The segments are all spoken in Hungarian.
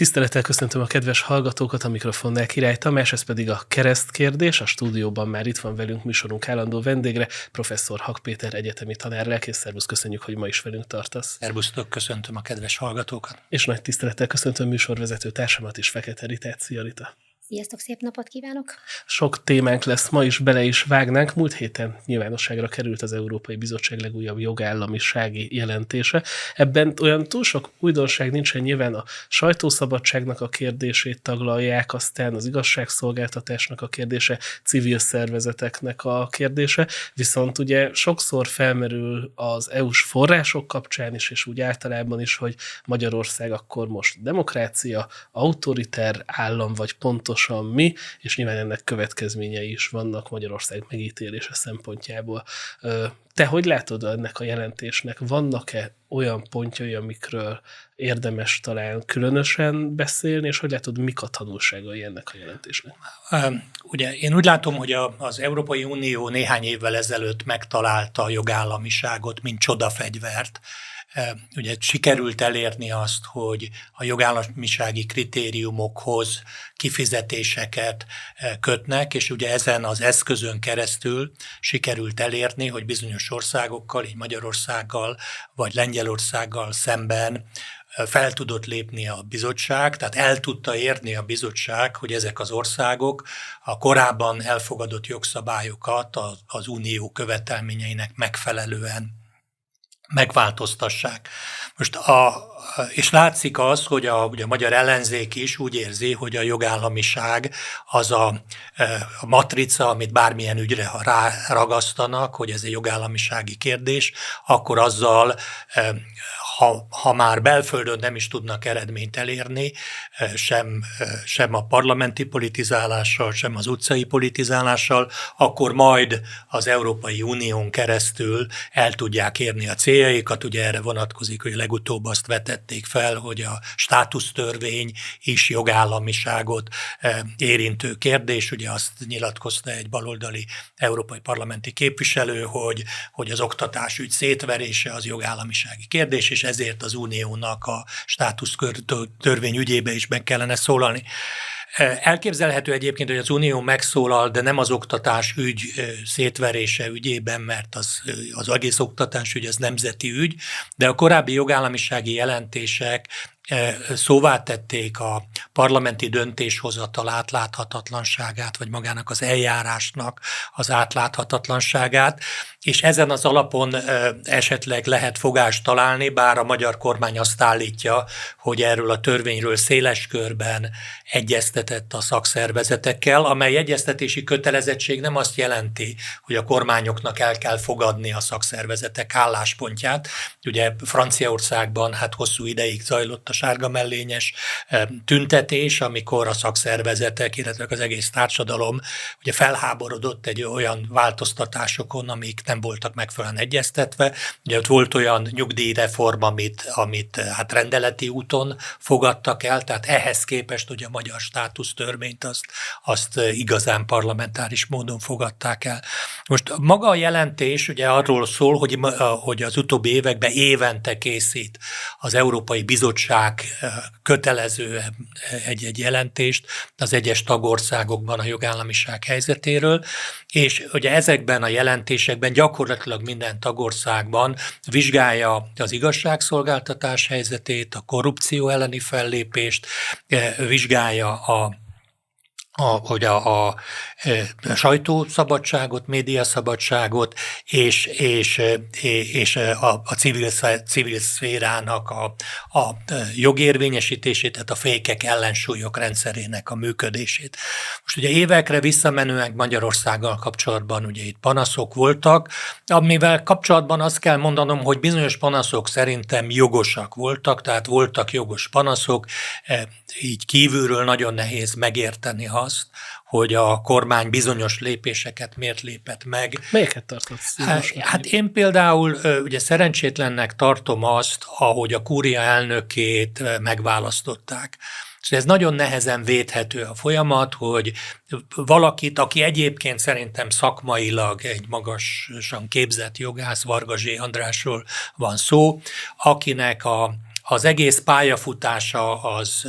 Tisztelettel köszöntöm a kedves hallgatókat, a mikrofonnál Király Tamás, ez pedig a keresztkérdés. A stúdióban már itt van velünk műsorunk állandó vendégre, professzor Hak Péter egyetemi tanár, lelkész. Szervusz, köszönjük, hogy ma is velünk tartasz. Szervusztok, köszöntöm a kedves hallgatókat. És nagy tisztelettel köszöntöm műsorvezető társamat is, Fekete Ritát. Szia, Rita. Sziasztok, szép napot kívánok! Sok témánk lesz, ma is bele is vágnánk. Múlt héten nyilvánosságra került az Európai Bizottság legújabb jogállamisági jelentése. Ebben olyan túl sok újdonság nincsen, nyilván a sajtószabadságnak a kérdését taglalják, aztán az igazságszolgáltatásnak a kérdése, civil szervezeteknek a kérdése, viszont ugye sokszor felmerül az EU-s források kapcsán is, és úgy általában is, hogy Magyarország akkor most demokrácia, autoriter állam, vagy pontos pontosan mi, és nyilván ennek következményei is vannak Magyarország megítélése szempontjából. Te hogy látod ennek a jelentésnek? Vannak-e olyan pontjai, amikről érdemes talán különösen beszélni, és hogy látod, mik a tanulságai ennek a jelentésnek? Ugye én úgy látom, hogy az Európai Unió néhány évvel ezelőtt megtalálta a jogállamiságot, mint csodafegyvert, ugye sikerült elérni azt, hogy a jogállamisági kritériumokhoz kifizetéseket kötnek, és ugye ezen az eszközön keresztül sikerült elérni, hogy bizonyos országokkal, így Magyarországgal vagy Lengyelországgal szemben fel tudott lépni a bizottság, tehát el tudta érni a bizottság, hogy ezek az országok a korábban elfogadott jogszabályokat az unió követelményeinek megfelelően megváltoztassák. Most a, és látszik az, hogy a, ugye a magyar ellenzék is úgy érzi, hogy a jogállamiság az a, a matrica, amit bármilyen ügyre, ha ráragasztanak, hogy ez egy jogállamisági kérdés, akkor azzal ha, ha már belföldön nem is tudnak eredményt elérni, sem, sem a parlamenti politizálással, sem az utcai politizálással, akkor majd az Európai Unión keresztül el tudják érni a céljaikat. Ugye erre vonatkozik, hogy legutóbb azt vetették fel, hogy a státusztörvény is jogállamiságot érintő kérdés. Ugye azt nyilatkozta egy baloldali európai parlamenti képviselő, hogy, hogy az oktatás ügy szétverése az jogállamisági kérdés, és ezért az uniónak a státusz törvény ügyébe is meg kellene szólalni. Elképzelhető egyébként, hogy az Unió megszólal, de nem az oktatás ügy szétverése ügyében, mert az, az egész oktatás ügy az nemzeti ügy, de a korábbi jogállamisági jelentések szóvá tették a parlamenti döntéshozatal átláthatatlanságát, vagy magának az eljárásnak az átláthatatlanságát, és ezen az alapon esetleg lehet fogást találni, bár a magyar kormány azt állítja, hogy erről a törvényről széles körben egyeztetett a szakszervezetekkel, amely egyeztetési kötelezettség nem azt jelenti, hogy a kormányoknak el kell fogadni a szakszervezetek álláspontját. Ugye Franciaországban hát hosszú ideig zajlott a sárga mellényes tüntetés, amikor a szakszervezetek, illetve az egész társadalom ugye felháborodott egy olyan változtatásokon, amik nem voltak megfelelően egyeztetve. Ugye ott volt olyan nyugdíjreform, amit, amit hát rendeleti úton fogadtak el, tehát ehhez képest ugye a magyar státusztörvényt azt, azt igazán parlamentáris módon fogadták el. Most maga a jelentés ugye arról szól, hogy, hogy az utóbbi években évente készít az Európai Bizottság kötelező egy-egy jelentést az egyes tagországokban a jogállamiság helyzetéről, és ugye ezekben a jelentésekben gyakorlatilag minden tagországban vizsgálja az igazságszolgáltatás helyzetét, a korrupció elleni fellépést, vizsgálja a a, hogy a, a, a sajtószabadságot, médiaszabadságot és, és, és a, a civil, civil szférának a, a jogérvényesítését, tehát a fékek ellensúlyok rendszerének a működését. Most ugye évekre visszamenően Magyarországgal kapcsolatban ugye itt panaszok voltak, amivel kapcsolatban azt kell mondanom, hogy bizonyos panaszok szerintem jogosak voltak, tehát voltak jogos panaszok, így kívülről nagyon nehéz megérteni, azt, hogy a kormány bizonyos lépéseket miért lépett meg. Melyeket tarthatsz? Hát, hát én például ugye szerencsétlennek tartom azt, ahogy a kúria elnökét megválasztották. És ez nagyon nehezen védhető a folyamat, hogy valakit, aki egyébként szerintem szakmailag egy magasan képzett jogász, Varga Zsé Andrásról van szó, akinek a az egész pályafutása az,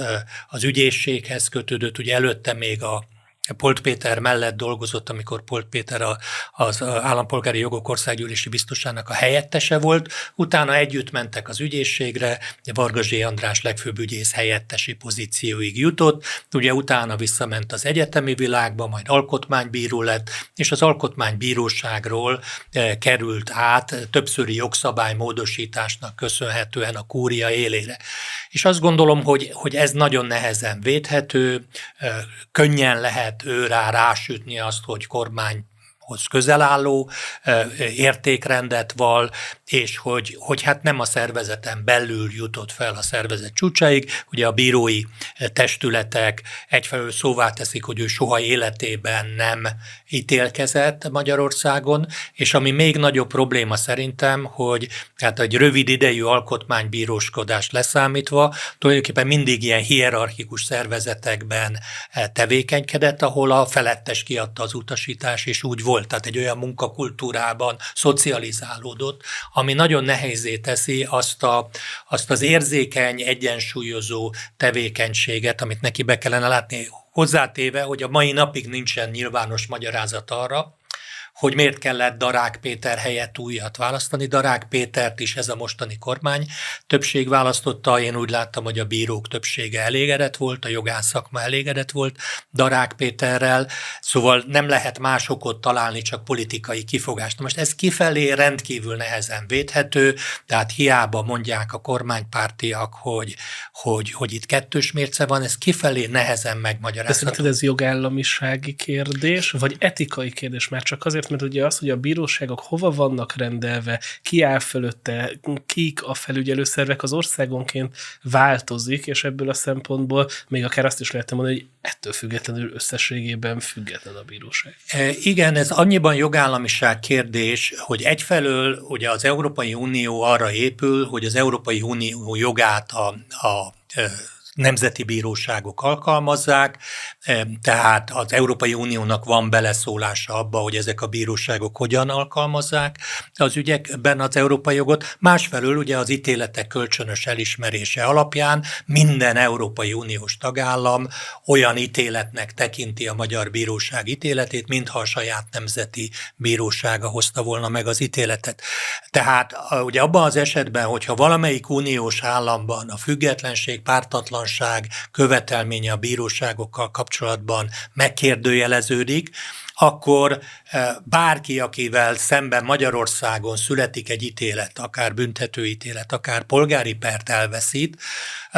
az ügyészséghez kötődött, ugye előtte még a Polt Péter mellett dolgozott, amikor Polt Péter a, az állampolgári jogok országgyűlési biztosának a helyettese volt, utána együtt mentek az ügyészségre, Varga Zsé András legfőbb ügyész helyettesi pozícióig jutott, ugye utána visszament az egyetemi világba, majd alkotmánybíró lett, és az alkotmánybíróságról eh, került át többszöri jogszabálymódosításnak köszönhetően a kúria élére. És azt gondolom, hogy, hogy ez nagyon nehezen védhető, eh, könnyen lehet lehet ő rá rásütni azt, hogy kormány hoz közel álló értékrendet val, és hogy, hogy hát nem a szervezeten belül jutott fel a szervezet csúcsáig. Ugye a bírói testületek egyfelől szóvá teszik, hogy ő soha életében nem ítélkezett Magyarországon, és ami még nagyobb probléma szerintem, hogy hát egy rövid idejű alkotmánybíróskodást leszámítva, tulajdonképpen mindig ilyen hierarchikus szervezetekben tevékenykedett, ahol a felettes kiadta az utasítás, és úgy volt volt, tehát egy olyan munkakultúrában szocializálódott, ami nagyon nehézé teszi azt, a, azt az érzékeny, egyensúlyozó tevékenységet, amit neki be kellene látni, hozzátéve, hogy a mai napig nincsen nyilvános magyarázat arra, hogy miért kellett Darák Péter helyett újat választani. Darák Pétert is ez a mostani kormány többség választotta, én úgy láttam, hogy a bírók többsége elégedett volt, a jogász szakma elégedett volt Darák Péterrel, szóval nem lehet más okot találni, csak politikai kifogást. Most ez kifelé rendkívül nehezen védhető, tehát hiába mondják a kormánypártiak, hogy, hogy, hogy itt kettős mérce van, ez kifelé nehezen megmagyarázható. Ez jogállamisági kérdés, vagy etikai kérdés? Már csak azért, mert ugye az, hogy a bíróságok hova vannak rendelve, ki áll fölötte, kik a felügyelőszervek, az országonként változik, és ebből a szempontból még akár azt is lehet mondani, hogy ettől függetlenül összességében független a bíróság. E, igen, ez annyiban jogállamiság kérdés, hogy egyfelől ugye az Európai Unió arra épül, hogy az Európai Unió jogát a, a e, nemzeti bíróságok alkalmazzák, tehát az Európai Uniónak van beleszólása abba, hogy ezek a bíróságok hogyan alkalmazzák az ügyekben az európai jogot. Másfelől ugye az ítéletek kölcsönös elismerése alapján minden Európai Uniós tagállam olyan ítéletnek tekinti a magyar bíróság ítéletét, mintha a saját nemzeti bírósága hozta volna meg az ítéletet. Tehát ugye abban az esetben, hogyha valamelyik uniós államban a függetlenség, pártatlanság követelménye a bíróságokkal kapcsolatban megkérdőjeleződik, akkor eh, bárki, akivel szemben Magyarországon születik egy ítélet, akár büntetőítélet, akár polgári pert elveszít,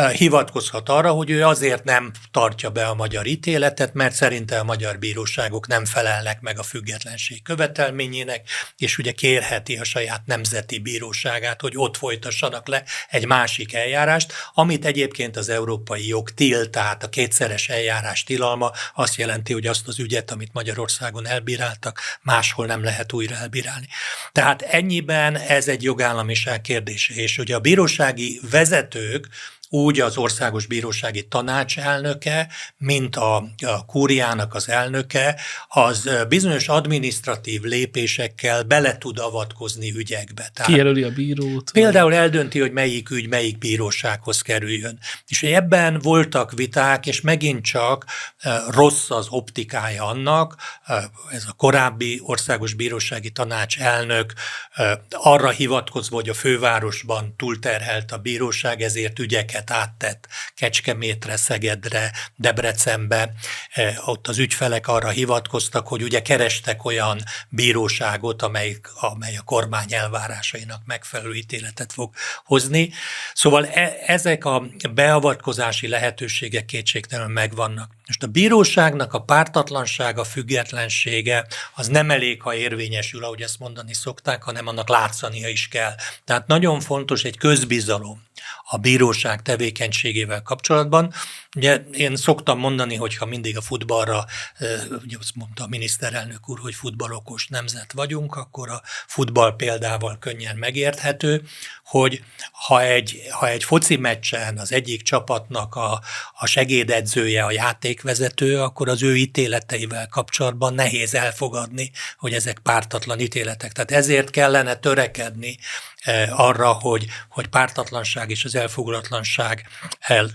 hivatkozhat arra, hogy ő azért nem tartja be a magyar ítéletet, mert szerinte a magyar bíróságok nem felelnek meg a függetlenség követelményének, és ugye kérheti a saját nemzeti bíróságát, hogy ott folytassanak le egy másik eljárást, amit egyébként az európai jog tilt, tehát a kétszeres eljárás tilalma azt jelenti, hogy azt az ügyet, amit Magyarországon elbíráltak, máshol nem lehet újra elbírálni. Tehát ennyiben ez egy jogállamiság kérdése, és ugye a bírósági vezetők, úgy az Országos Bírósági Tanács elnöke, mint a, a kúriának az elnöke, az bizonyos administratív lépésekkel bele tud avatkozni ügyekbe. Tehát Kijelöli a bírót. Például eldönti, hogy melyik ügy melyik bírósághoz kerüljön. És ebben voltak viták, és megint csak rossz az optikája annak, ez a korábbi Országos Bírósági Tanács elnök arra hivatkozva, hogy a fővárosban túlterhelt a bíróság, ezért ügyeket ügyeket áttett Kecskemétre, Szegedre, Debrecenbe. E, ott az ügyfelek arra hivatkoztak, hogy ugye kerestek olyan bíróságot, amely, amely a kormány elvárásainak megfelelő ítéletet fog hozni. Szóval e, ezek a beavatkozási lehetőségek kétségtelenül megvannak. Most a bíróságnak a pártatlansága, függetlensége az nem elég, ha érvényesül, ahogy ezt mondani szokták, hanem annak látszania is kell. Tehát nagyon fontos egy közbizalom a bíróság tevékenységével kapcsolatban. Ugye én szoktam mondani, hogyha mindig a futballra, ugye azt mondta a miniszterelnök úr, hogy futballokos nemzet vagyunk, akkor a futball példával könnyen megérthető, hogy ha egy, ha egy foci meccsen az egyik csapatnak a, a segédedzője, a játékvezető, akkor az ő ítéleteivel kapcsolatban nehéz elfogadni, hogy ezek pártatlan ítéletek. Tehát ezért kellene törekedni arra, hogy, hogy pártatlanság és az elfogulatlanság el,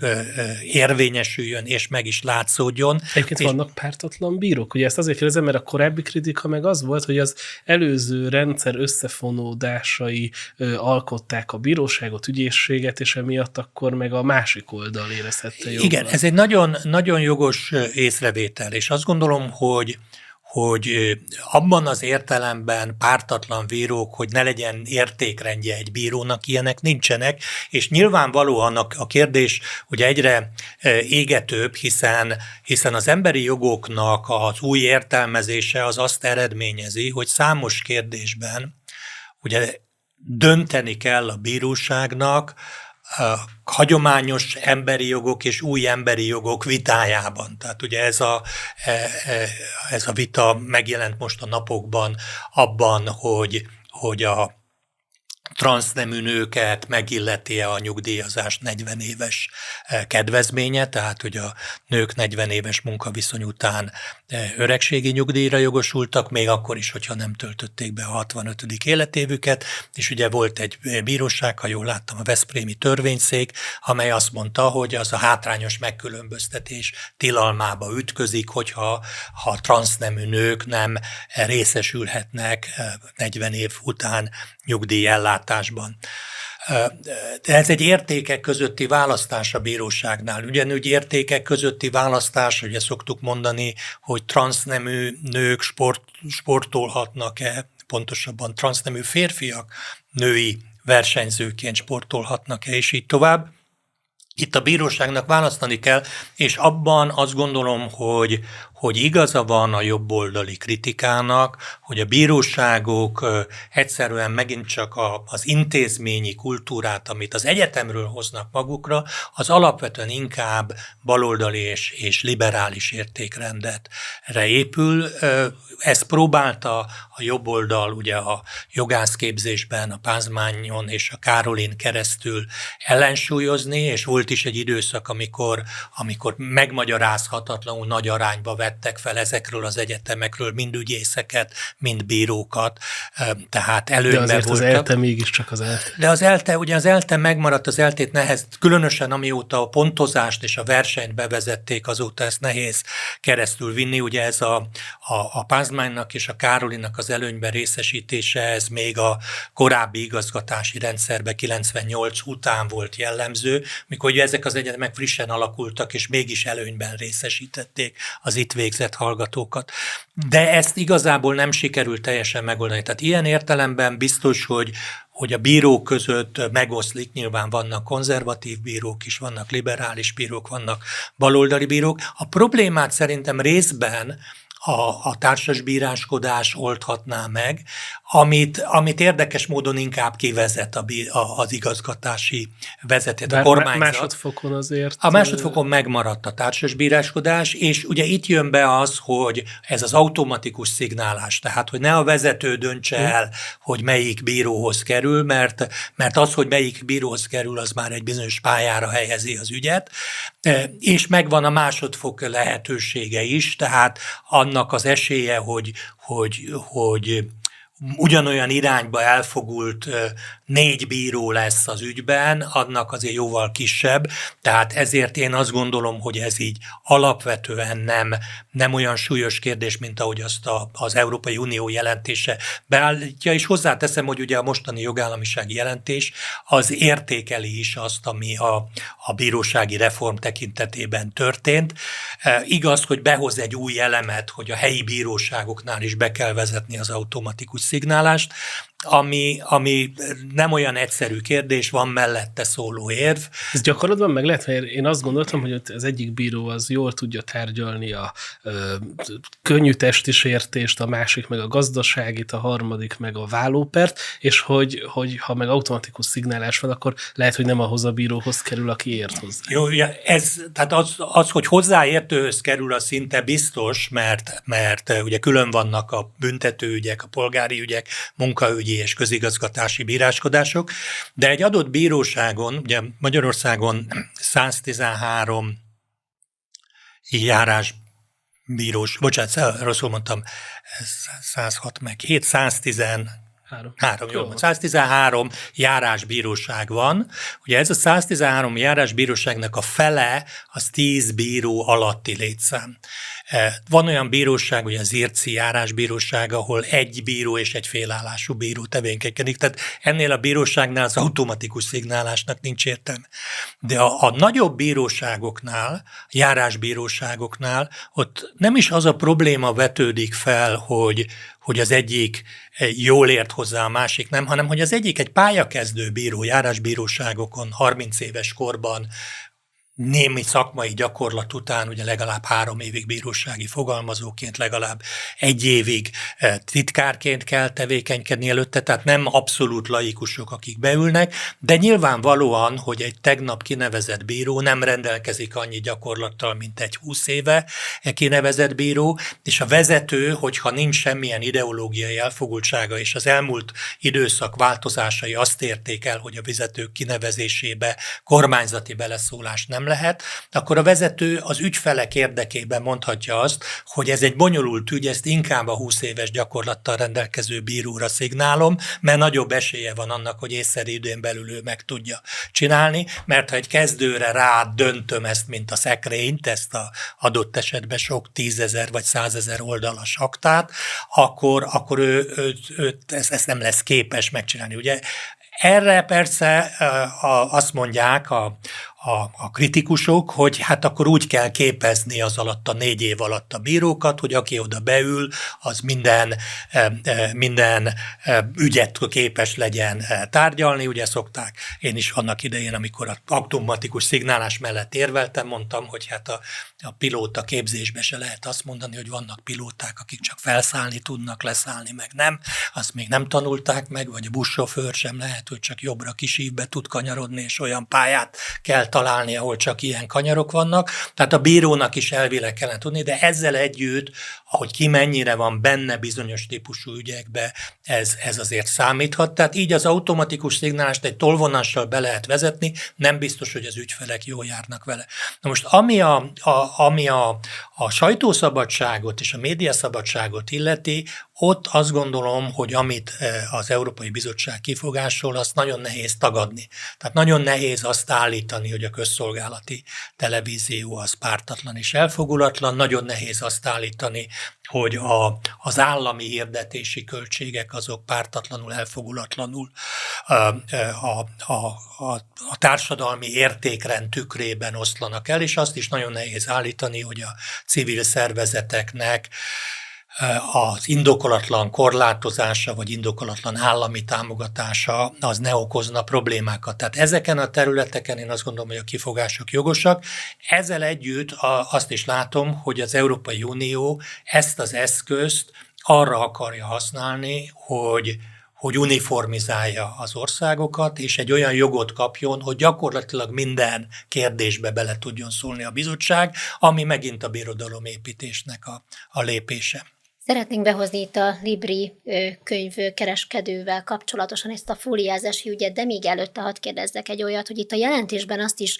érvényesüljön és meg is látszódjon. Egyébként és vannak pártatlan bírók? Ugye ezt azért kérdezem, mert a korábbi kritika meg az volt, hogy az előző rendszer összefonódásai ö, alkották a bíróságot, ügyészséget, és emiatt akkor meg a másik oldal érezhette jobban. Igen, ez egy nagyon, nagyon jogos észrevétel, és azt gondolom, hogy hogy abban az értelemben pártatlan bírók, hogy ne legyen értékrendje egy bírónak, ilyenek nincsenek, és nyilvánvalóan a kérdés hogy egyre égetőbb, hiszen, hiszen az emberi jogoknak az új értelmezése az azt eredményezi, hogy számos kérdésben ugye dönteni kell a bíróságnak, hagyományos emberi jogok és új emberi jogok vitájában. Tehát ugye ez a, e, e, ez a vita megjelent most a napokban abban, hogy, hogy a transznemű nőket megilleti a nyugdíjazás 40 éves eh, kedvezménye, tehát hogy a nők 40 éves munkaviszony után eh, öregségi nyugdíjra jogosultak, még akkor is, hogyha nem töltötték be a 65. életévüket, és ugye volt egy eh, bíróság, ha jól láttam, a Veszprémi törvényszék, amely azt mondta, hogy az a hátrányos megkülönböztetés tilalmába ütközik, hogyha ha transznemű nők nem részesülhetnek 40 év után nyugdíjellátásban. De ez egy értékek közötti választás a bíróságnál. Ugyanúgy értékek közötti választás, ugye szoktuk mondani, hogy transznemű nők sport, sportolhatnak-e, pontosabban transznemű férfiak női versenyzőként sportolhatnak-e, és így tovább. Itt a bíróságnak választani kell, és abban azt gondolom, hogy, hogy igaza van a jobboldali kritikának, hogy a bíróságok egyszerűen megint csak az intézményi kultúrát, amit az egyetemről hoznak magukra, az alapvetően inkább baloldali és, és liberális értékrendetre épül. Ezt próbálta a jobboldal ugye a jogászképzésben, a Pázmányon és a Károlin keresztül ellensúlyozni, és volt is egy időszak, amikor, amikor megmagyarázhatatlanul nagy arányba vett vettek fel ezekről az egyetemekről, mind ügyészeket, mind bírókat, tehát előnyben De azért voltak. az ELTE mégiscsak az ELTE. De az ELTE, ugye az ELTE megmaradt, az ELTE-t nehez, különösen amióta a pontozást és a versenyt bevezették, azóta ezt nehéz keresztül vinni, ugye ez a, a, a Pázmánynak és a Károlinak az előnyben részesítése, ez még a korábbi igazgatási rendszerbe 98 után volt jellemző, mikor ugye ezek az egyetemek frissen alakultak, és mégis előnyben részesítették az itt végzett hallgatókat. De ezt igazából nem sikerült teljesen megoldani. Tehát ilyen értelemben biztos, hogy hogy a bírók között megoszlik, nyilván vannak konzervatív bírók is, vannak liberális bírók, vannak baloldali bírók. A problémát szerintem részben a, a társasbíráskodás oldhatná meg, amit, amit érdekes módon inkább kivezet a, a, az igazgatási vezetet, a kormányzat. másodfokon azért... A másodfokon megmaradt a társasbíráskodás, és ugye itt jön be az, hogy ez az automatikus szignálás, tehát hogy ne a vezető döntse hm. el, hogy melyik bíróhoz kerül, mert, mert az, hogy melyik bíróhoz kerül, az már egy bizonyos pályára helyezi az ügyet, és megvan a másodfok lehetősége is, tehát annak az esélye, hogy, hogy, hogy ugyanolyan irányba elfogult négy bíró lesz az ügyben, annak azért jóval kisebb, tehát ezért én azt gondolom, hogy ez így alapvetően nem, nem olyan súlyos kérdés, mint ahogy azt a, az Európai Unió jelentése beállítja, és hozzáteszem, hogy ugye a mostani jogállamisági jelentés az értékeli is azt, ami a, a bírósági reform tekintetében történt. E, igaz, hogy behoz egy új elemet, hogy a helyi bíróságoknál is be kell vezetni az automatikus szignálást, ami, ami nem olyan egyszerű kérdés, van mellette szóló érv. Ez gyakorlatban meg lehet, mert én azt gondoltam, hogy az egyik bíró az jól tudja tárgyalni a ö, könnyű testi sértést, a másik meg a gazdaságit, a harmadik meg a vállópert, és hogy, hogy ha meg automatikus szignálás van, akkor lehet, hogy nem ahhoz a bíróhoz kerül, aki ért hozzá. Jó, ez, tehát az, az, hogy hozzáértőhöz kerül, a szinte biztos, mert, mert ugye külön vannak a büntetőügyek, a polgári ügyek, munkaügyi és közigazgatási bíráskodások, de egy adott bíróságon, ugye Magyarországon 113 járás bírós, bocsánat, rosszul mondtam, 106 meg 7, 110 Három. Három, jó. 113 járásbíróság van. Ugye ez a 113 járásbíróságnak a fele az 10 bíró alatti létszám. E, van olyan bíróság, ugye az Irci járásbíróság, ahol egy bíró és egy félállású bíró tevékenykedik, tehát ennél a bíróságnál az automatikus szignálásnak nincs értelme. De a, a nagyobb bíróságoknál, járásbíróságoknál, ott nem is az a probléma vetődik fel, hogy, hogy az egyik jól ért hozzá, a másik nem, hanem hogy az egyik egy pályakezdő bíró járásbíróságokon 30 éves korban némi szakmai gyakorlat után ugye legalább három évig bírósági fogalmazóként, legalább egy évig eh, titkárként kell tevékenykedni előtte, tehát nem abszolút laikusok, akik beülnek, de nyilvánvalóan, hogy egy tegnap kinevezett bíró nem rendelkezik annyi gyakorlattal, mint egy húsz éve kinevezett bíró, és a vezető, hogyha nincs semmilyen ideológiai elfogultsága, és az elmúlt időszak változásai azt érték el, hogy a vezetők kinevezésébe kormányzati beleszólás nem nem lehet, akkor a vezető az ügyfelek érdekében mondhatja azt, hogy ez egy bonyolult ügy, ezt inkább a 20 éves gyakorlattal rendelkező bíróra szignálom, mert nagyobb esélye van annak, hogy észszerű időn belül ő meg tudja csinálni, mert ha egy kezdőre rá döntöm ezt, mint a szekrényt, ezt a adott esetben sok tízezer vagy százezer oldalas aktát, akkor, akkor ő, ő, ő ezt, ezt nem lesz képes megcsinálni. Ugye erre persze azt mondják a, a, a kritikusok, hogy hát akkor úgy kell képezni az alatt a négy év alatt a bírókat, hogy aki oda beül, az minden, e, e, minden e, ügyet képes legyen tárgyalni. Ugye szokták, én is annak idején, amikor a automatikus szignálás mellett érveltem, mondtam, hogy hát a, a pilóta képzésbe se lehet azt mondani, hogy vannak pilóták, akik csak felszállni tudnak, leszállni meg nem. Azt még nem tanulták meg, vagy a buszsofőr sem lehet, hogy csak jobbra kisívbe tud kanyarodni, és olyan pályát kell találni, ahol csak ilyen kanyarok vannak. Tehát a bírónak is elvileg kellene tudni, de ezzel együtt, ahogy ki mennyire van benne bizonyos típusú ügyekbe, ez, ez azért számíthat. Tehát így az automatikus szignálást egy tolvonással be lehet vezetni, nem biztos, hogy az ügyfelek jól járnak vele. Na most ami a, a, ami a, a sajtószabadságot és a médiaszabadságot illeti, ott azt gondolom, hogy amit eh, az Európai Bizottság kifogásol, azt nagyon nehéz tagadni. Tehát nagyon nehéz azt állítani, hogy a közszolgálati televízió az pártatlan és elfogulatlan, nagyon nehéz azt állítani, hogy a, az állami hirdetési költségek azok pártatlanul, elfogulatlanul a, a, a, a, a társadalmi értékrend tükrében oszlanak el, és azt is nagyon nehéz állítani, hogy a civil szervezeteknek az indokolatlan korlátozása vagy indokolatlan állami támogatása az ne okozna problémákat. Tehát ezeken a területeken én azt gondolom, hogy a kifogások jogosak. Ezzel együtt azt is látom, hogy az Európai Unió ezt az eszközt arra akarja használni, hogy hogy uniformizálja az országokat, és egy olyan jogot kapjon, hogy gyakorlatilag minden kérdésbe bele tudjon szólni a bizottság, ami megint a birodalomépítésnek a, a lépése. Szeretnénk behozni itt a Libri könyvkereskedővel kapcsolatosan ezt a fóliázási ügyet, de még előtte hadd kérdezzek egy olyat, hogy itt a jelentésben azt is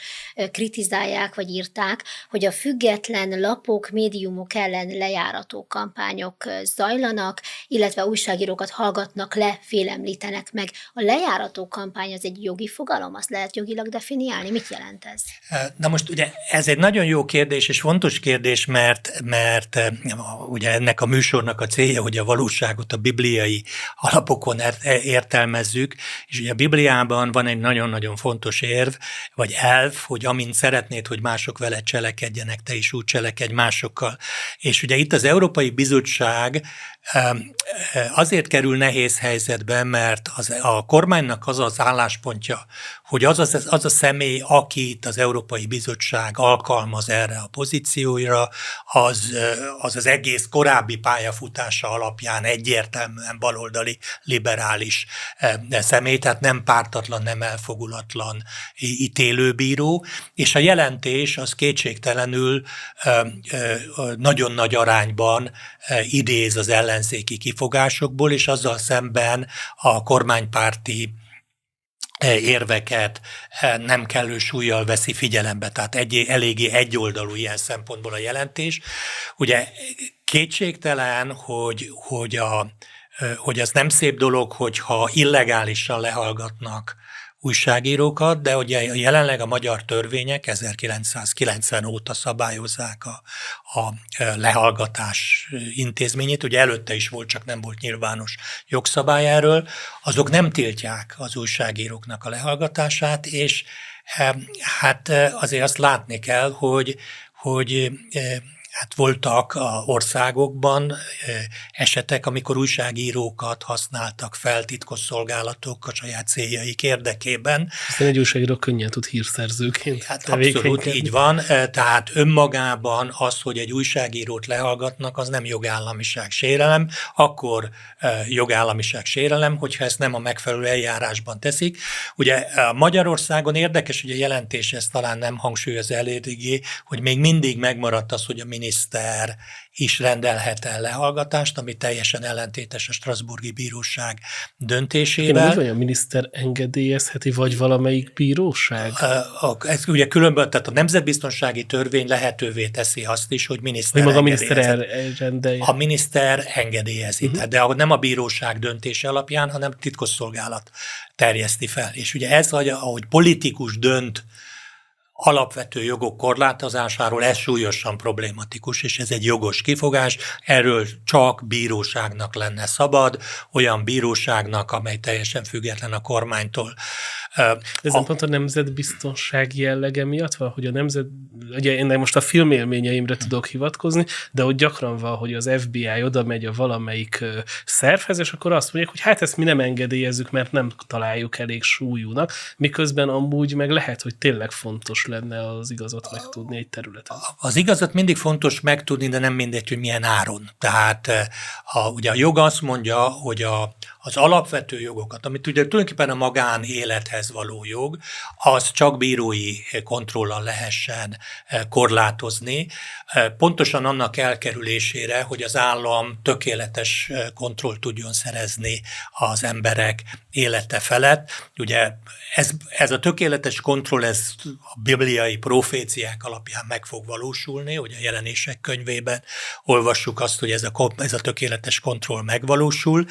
kritizálják, vagy írták, hogy a független lapok, médiumok ellen lejárató kampányok zajlanak, illetve újságírókat hallgatnak le, félemlítenek meg. A lejárató kampány az egy jogi fogalom, azt lehet jogilag definiálni? Mit jelent ez? Na most ugye ez egy nagyon jó kérdés, és fontos kérdés, mert, mert ugye ennek a műsor műsornak a célja, hogy a valóságot a bibliai alapokon értelmezzük, és ugye a Bibliában van egy nagyon-nagyon fontos érv, vagy elv, hogy amint szeretnéd, hogy mások vele cselekedjenek, te is úgy cselekedj másokkal. És ugye itt az Európai Bizottság azért kerül nehéz helyzetbe, mert az, a kormánynak az az álláspontja, hogy az, az, az a személy, akit az Európai Bizottság alkalmaz erre a pozícióra, az az, az egész korábbi pályafutása alapján egyértelműen baloldali, liberális személy, tehát nem pártatlan, nem elfogulatlan ítélőbíró, és a jelentés az kétségtelenül nagyon nagy arányban idéz az ellenzéki kifogásokból, és azzal szemben a kormánypárti érveket e, nem kellő súlyjal veszi figyelembe, tehát egy, eléggé egyoldalú ilyen szempontból a jelentés. Ugye kétségtelen, hogy, hogy a, hogy ez nem szép dolog, hogyha illegálisan lehallgatnak újságírókat, de ugye jelenleg a magyar törvények 1990 óta szabályozzák a, a lehallgatás intézményét, ugye előtte is volt, csak nem volt nyilvános jogszabály erről, azok nem tiltják az újságíróknak a lehallgatását, és hát azért azt látni kell, hogy, hogy Hát voltak a országokban esetek, amikor újságírókat használtak fel szolgálatok a saját céljaik érdekében. Hiszen egy újságíró könnyen tud hírszerzőként Hát abszolút így van, tehát önmagában az, hogy egy újságírót lehallgatnak, az nem jogállamiság sérelem, akkor jogállamiság sérelem, hogyha ezt nem a megfelelő eljárásban teszik. Ugye Magyarországon érdekes, hogy a jelentés ezt talán nem hangsúlyoz eléggé, hogy még mindig megmaradt az, hogy a miniszter is rendelhet el lehallgatást, ami teljesen ellentétes a Strasburgi Bíróság döntésével. Igen, a miniszter engedélyezheti, vagy valamelyik bíróság? Ez ugye különböző, tehát a nemzetbiztonsági törvény lehetővé teszi azt is, hogy miniszter hogy maga a miniszter. A miniszter engedélyezi, uh-huh. de nem a bíróság döntése alapján, hanem titkosszolgálat terjeszti fel. És ugye ez, ahogy politikus dönt alapvető jogok korlátozásáról, ez súlyosan problématikus, és ez egy jogos kifogás. Erről csak bíróságnak lenne szabad, olyan bíróságnak, amely teljesen független a kormánytól. Ez a... pont a nemzetbiztonsági jellege miatt van, hogy a nemzet, ugye én most a filmélményeimre tudok hivatkozni, de hogy gyakran van, hogy az FBI oda megy a valamelyik szervhez, és akkor azt mondják, hogy hát ezt mi nem engedélyezzük, mert nem találjuk elég súlyúnak, miközben amúgy meg lehet, hogy tényleg fontos lenne az igazat megtudni egy területen. Az igazat mindig fontos megtudni, de nem mindegy, hogy milyen áron. Tehát a, ugye a jog azt mondja, hogy a, az alapvető jogokat, amit ugye tulajdonképpen a magánélethez való jog, az csak bírói kontrollal lehessen eh, korlátozni, eh, pontosan annak elkerülésére, hogy az állam tökéletes eh, kontroll tudjon szerezni az emberek élete felett. Ugye ez, ez a tökéletes kontroll, ez a bibliai proféciák alapján meg fog valósulni, ugye a jelenések könyvében olvassuk azt, hogy ez a, ez a tökéletes kontroll megvalósul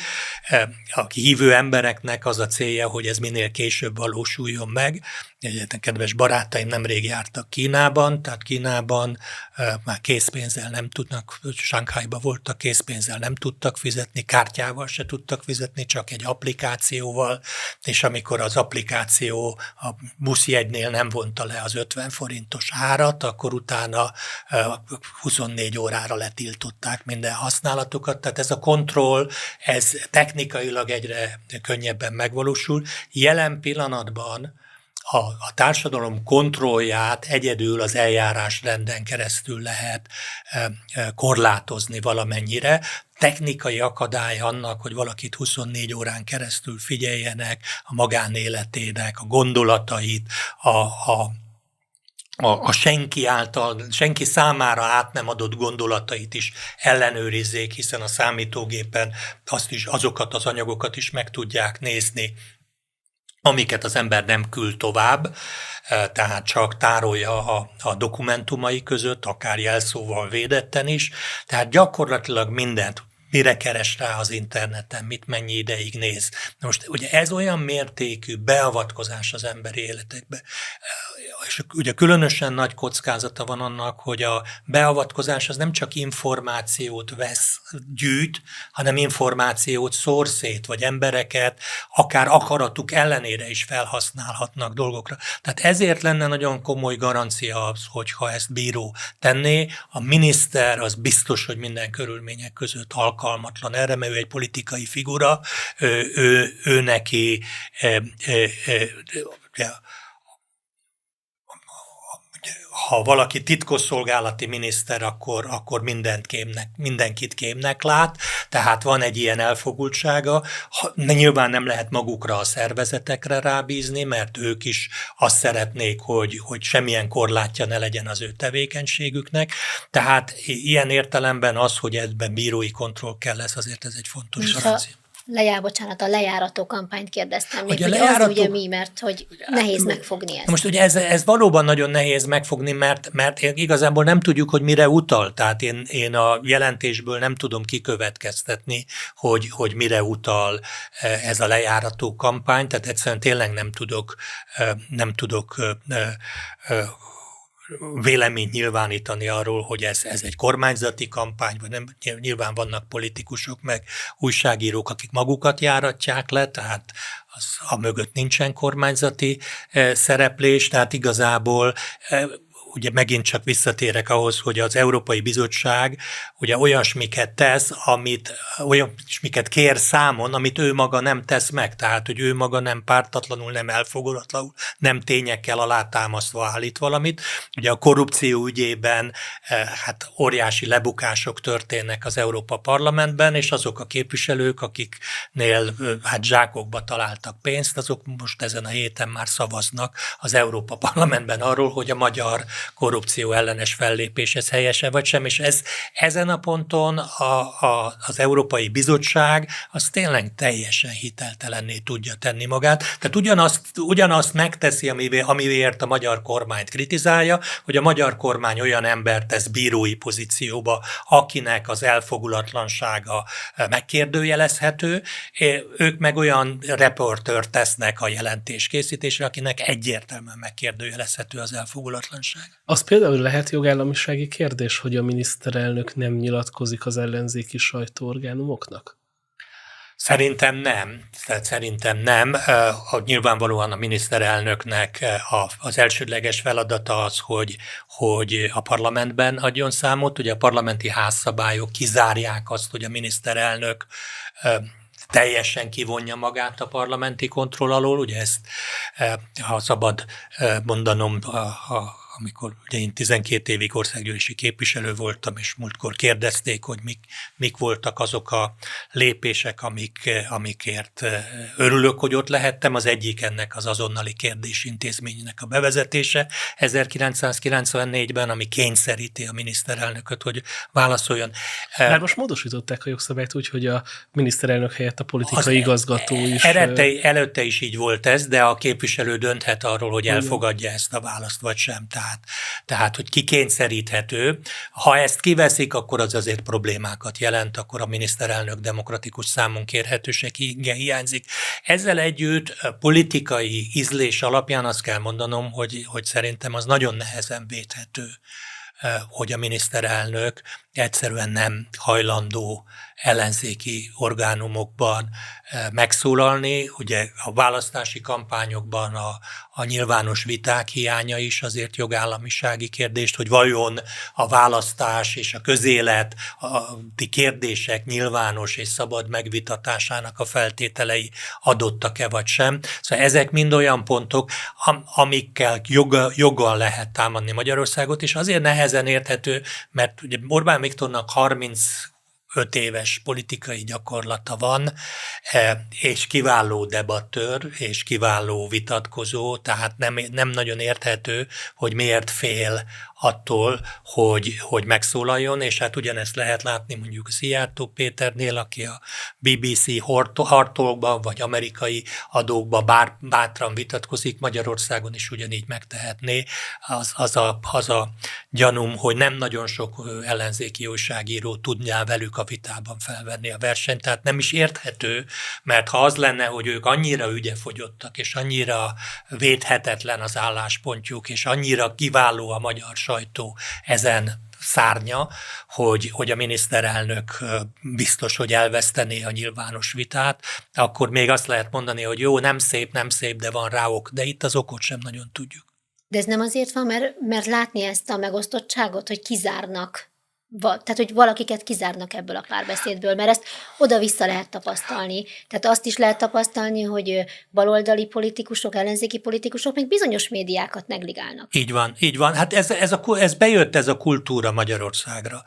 a hívő embereknek az a célja, hogy ez minél később valósuljon meg. Egyetlen kedves barátaim nemrég jártak Kínában, tehát Kínában már készpénzzel nem tudnak, Sánkhájban voltak, készpénzzel nem tudtak fizetni, kártyával se tudtak fizetni, csak egy applikációval, és amikor az applikáció a buszjegynél nem vonta le az 50 forintos árat, akkor utána 24 órára letiltották minden használatokat, tehát ez a kontroll, ez technikailag egyre könnyebben megvalósul. Jelen pillanatban a, a társadalom kontrollját egyedül az eljárásrenden keresztül lehet e, e, korlátozni valamennyire. Technikai akadály annak, hogy valakit 24 órán keresztül figyeljenek a magánéletének, a gondolatait, a, a a, a senki által, senki számára át nem adott gondolatait is ellenőrizzék, hiszen a számítógépen azt is, azokat az anyagokat is meg tudják nézni, amiket az ember nem küld tovább, e, tehát csak tárolja a, a dokumentumai között, akár jelszóval védetten is, tehát gyakorlatilag mindent mire keres rá az interneten, mit mennyi ideig néz. Most ugye ez olyan mértékű beavatkozás az emberi életekbe, és ugye különösen nagy kockázata van annak, hogy a beavatkozás az nem csak információt vesz, gyűjt, hanem információt szór szét, vagy embereket akár akaratuk ellenére is felhasználhatnak dolgokra. Tehát ezért lenne nagyon komoly garancia az, hogyha ezt bíró tenné, a miniszter az biztos, hogy minden körülmények között alkalmatlan erre, mert ő egy politikai figura, ő, ő, ő neki e, e, e, ha valaki titkosszolgálati miniszter, akkor, akkor mindent kémnek, mindenkit kémnek lát, tehát van egy ilyen elfogultsága. Ha, nyilván nem lehet magukra a szervezetekre rábízni, mert ők is azt szeretnék, hogy, hogy semmilyen korlátja ne legyen az ő tevékenységüknek. Tehát ilyen értelemben az, hogy ebben bírói kontroll kell lesz, azért ez egy fontos garancia Lejár, bocsánat, a lejárató kampányt kérdeztem. Hogy Még, a hogy lejárató- Az ugye mi, mert hogy nehéz megfogni ezt. Most ugye ez, ez valóban nagyon nehéz megfogni, mert, mert igazából nem tudjuk, hogy mire utal. Tehát én, én a jelentésből nem tudom kikövetkeztetni, hogy, hogy mire utal eh, ez a lejárató kampány, tehát egyszerűen tényleg nem tudok, eh, nem tudok eh, véleményt nyilvánítani arról, hogy ez, ez egy kormányzati kampány, vagy nem. Nyilván vannak politikusok, meg újságírók, akik magukat járatják le, tehát az, a mögött nincsen kormányzati eh, szereplés, tehát igazából eh, ugye megint csak visszatérek ahhoz, hogy az Európai Bizottság ugye olyasmiket tesz, amit olyasmiket kér számon, amit ő maga nem tesz meg, tehát hogy ő maga nem pártatlanul, nem elfogadatlanul, nem tényekkel alátámasztva állít valamit. Ugye a korrupció ügyében eh, hát óriási lebukások történnek az Európa Parlamentben, és azok a képviselők, akiknél eh, hát zsákokba találtak pénzt, azok most ezen a héten már szavaznak az Európa Parlamentben arról, hogy a magyar korrupció ellenes fellépés ez helyese vagy sem, és ez, ezen a ponton a, a, az Európai Bizottság az tényleg teljesen hiteltelenné tudja tenni magát. Tehát ugyanazt, ugyanazt megteszi, amivé, amiért a magyar kormányt kritizálja, hogy a magyar kormány olyan embert tesz bírói pozícióba, akinek az elfogulatlansága megkérdőjelezhető, ők meg olyan reportőr tesznek a jelentés készítésre, akinek egyértelműen megkérdőjelezhető az elfogulatlanság. Az például lehet jogállamisági kérdés, hogy a miniszterelnök nem nyilatkozik az ellenzéki sajtóorgánumoknak? Szerintem nem. Tehát szerintem nem. A, nyilvánvalóan a miniszterelnöknek az elsődleges feladata az, hogy, hogy a parlamentben adjon számot. Ugye a parlamenti házszabályok kizárják azt, hogy a miniszterelnök teljesen kivonja magát a parlamenti kontroll alól. Ugye ezt, ha szabad mondanom, a, a amikor ugye én 12 évig országgyűlési képviselő voltam, és múltkor kérdezték, hogy mik, mik voltak azok a lépések, amik, amikért örülök, hogy ott lehettem. Az egyik ennek az azonnali kérdésintézménynek a bevezetése 1994-ben, ami kényszeríti a miniszterelnököt, hogy válaszoljon. Már most módosították a jogszabályt úgy, hogy a miniszterelnök helyett a politikai az igazgató is. Előtte, előtte is így volt ez, de a képviselő dönthet arról, hogy elfogadja ezt a választ, vagy sem. Tehát tehát, tehát, hogy kikényszeríthető. Ha ezt kiveszik, akkor az azért problémákat jelent, akkor a miniszterelnök demokratikus számon kérhetősége hiányzik. Ezzel együtt politikai ízlés alapján azt kell mondanom, hogy, hogy szerintem az nagyon nehezen védhető hogy a miniszterelnök egyszerűen nem hajlandó ellenzéki orgánumokban megszólalni. Ugye a választási kampányokban a, a nyilvános viták hiánya is azért jogállamisági kérdést, hogy vajon a választás és a közélet, a kérdések nyilvános és szabad megvitatásának a feltételei adottak-e vagy sem. Szóval ezek mind olyan pontok, amikkel joga, joggal lehet támadni Magyarországot, és azért nehezen érthető, mert ugye Orbán Viktornak 30 öt éves politikai gyakorlata van, e, és kiváló debattőr, és kiváló vitatkozó, tehát nem, nem nagyon érthető, hogy miért fél attól, hogy, hogy megszólaljon, és hát ugyanezt lehet látni mondjuk Szijjártó Péternél, aki a BBC hartolkban vagy amerikai adókban bár, bátran vitatkozik, Magyarországon is ugyanígy megtehetné. Az, az, a, az a gyanúm, hogy nem nagyon sok ellenzéki újságíró tudná velük a vitában felvenni a versenyt, tehát nem is érthető, mert ha az lenne, hogy ők annyira ügyefogyottak, és annyira védhetetlen az álláspontjuk, és annyira kiváló a magyar sajtó ezen szárnya, hogy, hogy a miniszterelnök biztos, hogy elvesztené a nyilvános vitát, akkor még azt lehet mondani, hogy jó, nem szép, nem szép, de van rá ok, de itt az okot sem nagyon tudjuk. De ez nem azért van, mert, mert látni ezt a megosztottságot, hogy kizárnak tehát, hogy valakiket kizárnak ebből a párbeszédből, mert ezt oda-vissza lehet tapasztalni. Tehát azt is lehet tapasztalni, hogy baloldali politikusok, ellenzéki politikusok még bizonyos médiákat negligálnak. Így van, így van. Hát ez, ez, a, ez bejött ez a kultúra Magyarországra.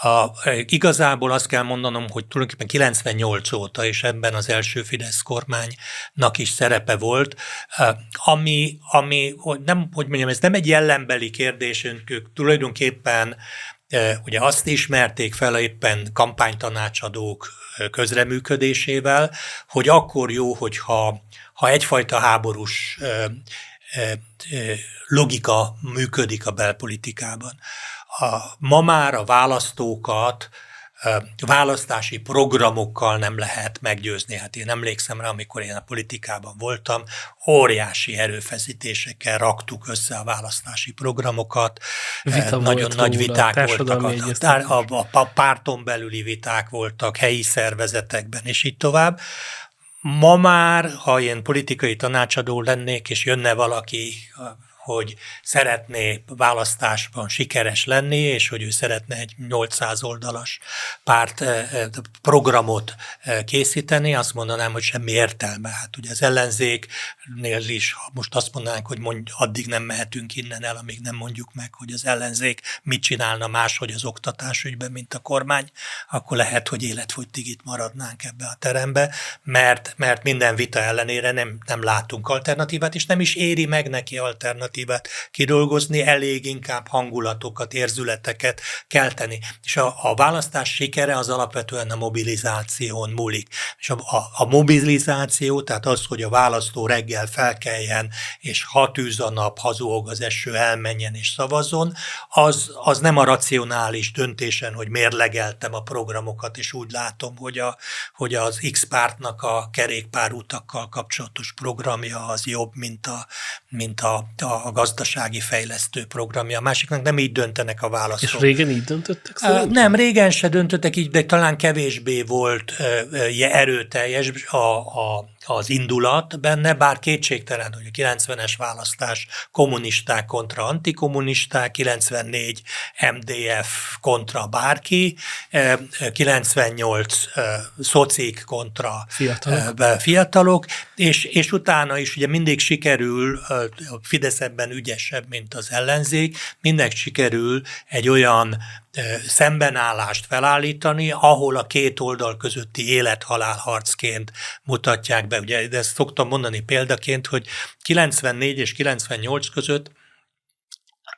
A, igazából azt kell mondanom, hogy tulajdonképpen 98 óta, és ebben az első Fidesz kormánynak is szerepe volt, ami, ami hogy nem, hogy mondjam, ez nem egy jellembeli kérdés, ők tulajdonképpen ugye azt ismerték fel éppen kampánytanácsadók közreműködésével, hogy akkor jó, hogyha ha egyfajta háborús logika működik a belpolitikában. A, ma már a választókat választási programokkal nem lehet meggyőzni. Hát én emlékszem rá, amikor én a politikában voltam, óriási erőfeszítésekkel raktuk össze a választási programokat. Vita Nagyon nagy viták voltak, a, a, a, a párton belüli viták voltak, helyi szervezetekben, és így tovább. Ma már, ha én politikai tanácsadó lennék, és jönne valaki hogy szeretné választásban sikeres lenni, és hogy ő szeretne egy 800 oldalas párt eh, eh, programot eh, készíteni, azt mondanám, hogy semmi értelme. Hát ugye az ellenzéknél is, ha most azt mondanánk, hogy mondj, addig nem mehetünk innen el, amíg nem mondjuk meg, hogy az ellenzék mit csinálna máshogy az oktatásügyben, mint a kormány, akkor lehet, hogy életfogytig itt maradnánk ebbe a terembe, mert, mert minden vita ellenére nem, nem látunk alternatívát, és nem is éri meg neki alternatívát narratívát kidolgozni, elég inkább hangulatokat, érzületeket kelteni. És a, a választás sikere az alapvetően a mobilizáción múlik. És a, a, a mobilizáció, tehát az, hogy a választó reggel felkeljen, és ha tűz a nap, hazúog az eső, elmenjen és szavazzon, az, az nem a racionális döntésen, hogy mérlegeltem a programokat, és úgy látom, hogy, a, hogy az X pártnak a kerékpárutakkal kapcsolatos programja az jobb, mint a, mint a, a a gazdasági fejlesztő programja. A másiknak nem így döntenek a választók. És régen így döntöttek? Szerintem? Nem, régen se döntöttek így, de talán kevésbé volt erőteljes a, a az indulat benne, bár kétségtelen, hogy a 90-es választás kommunisták kontra antikommunisták, 94 MDF kontra bárki, 98 szocik kontra fiatalok, fiatalok és, és utána is ugye mindig sikerül, a Fidesz ebben ügyesebb, mint az ellenzék, mindig sikerül egy olyan szembenállást felállítani, ahol a két oldal közötti élet-halál harcként mutatják be. Ugye de ezt szoktam mondani példaként, hogy 94 és 98 között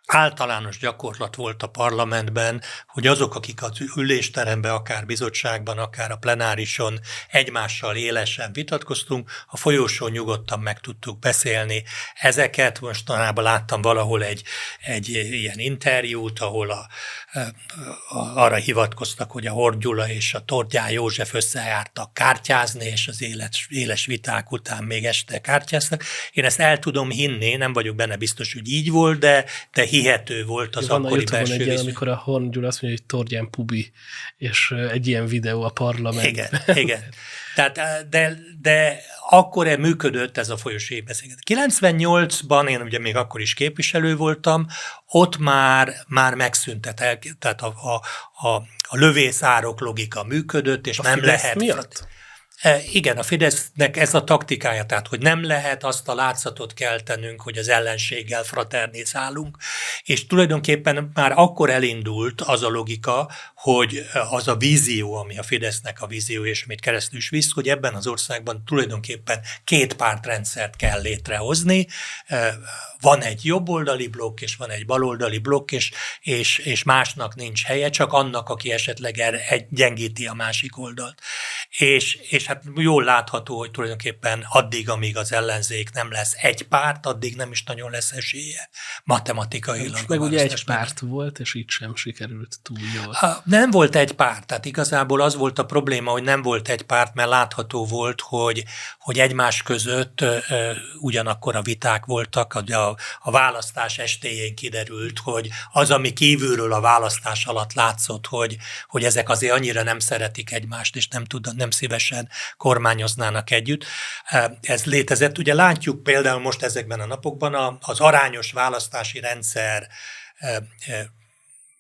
általános gyakorlat volt a parlamentben, hogy azok, akik az ülésteremben, akár bizottságban, akár a plenárison egymással élesen vitatkoztunk, a folyósón nyugodtan meg tudtuk beszélni. Ezeket mostanában láttam valahol egy, egy ilyen interjút, ahol a, arra hivatkoztak, hogy a Hordgyula és a Tordján József összejártak kártyázni, és az éles, éles viták után még este kártyáztak. Én ezt el tudom hinni, nem vagyok benne biztos, hogy így volt, de, de hihető volt az Van akkori a belső egy ilyen, amikor a Horn Gyula azt mondja, hogy Tordján Pubi, és egy ilyen videó a parlamentben. Igen, igen. Tehát, de, de akkor működött ez a folyosói beszélgetés. 98-ban, én ugye még akkor is képviselő voltam, ott már, már megszüntet, tehát a, a, a, a lövészárok logika működött, és a nem Fidesz lehet... Miatt? E, igen, a Fidesznek ez a taktikája, tehát hogy nem lehet azt a látszatot keltenünk, hogy az ellenséggel fraternizálunk, és tulajdonképpen már akkor elindult az a logika, hogy az a vízió, ami a Fidesznek a vízió, és amit keresztül is visz, hogy ebben az országban tulajdonképpen két pártrendszert kell létrehozni, e, van egy jobboldali blokk, és van egy baloldali blokk, és, és, és másnak nincs helye, csak annak, aki esetleg erre gyengíti a másik oldalt. És, és hát jól látható, hogy tulajdonképpen addig, amíg az ellenzék nem lesz egy párt, addig nem is nagyon lesz esélye matematikailag. Meg ugye egy párt volt, és így sem sikerült túl jól. Nem volt egy párt, tehát igazából az volt a probléma, hogy nem volt egy párt, mert látható volt, hogy, hogy egymás között ugyanakkor a viták voltak, a a, választás estéjén kiderült, hogy az, ami kívülről a választás alatt látszott, hogy, hogy ezek azért annyira nem szeretik egymást, és nem, tud, nem szívesen kormányoznának együtt. Ez létezett. Ugye látjuk például most ezekben a napokban az arányos választási rendszer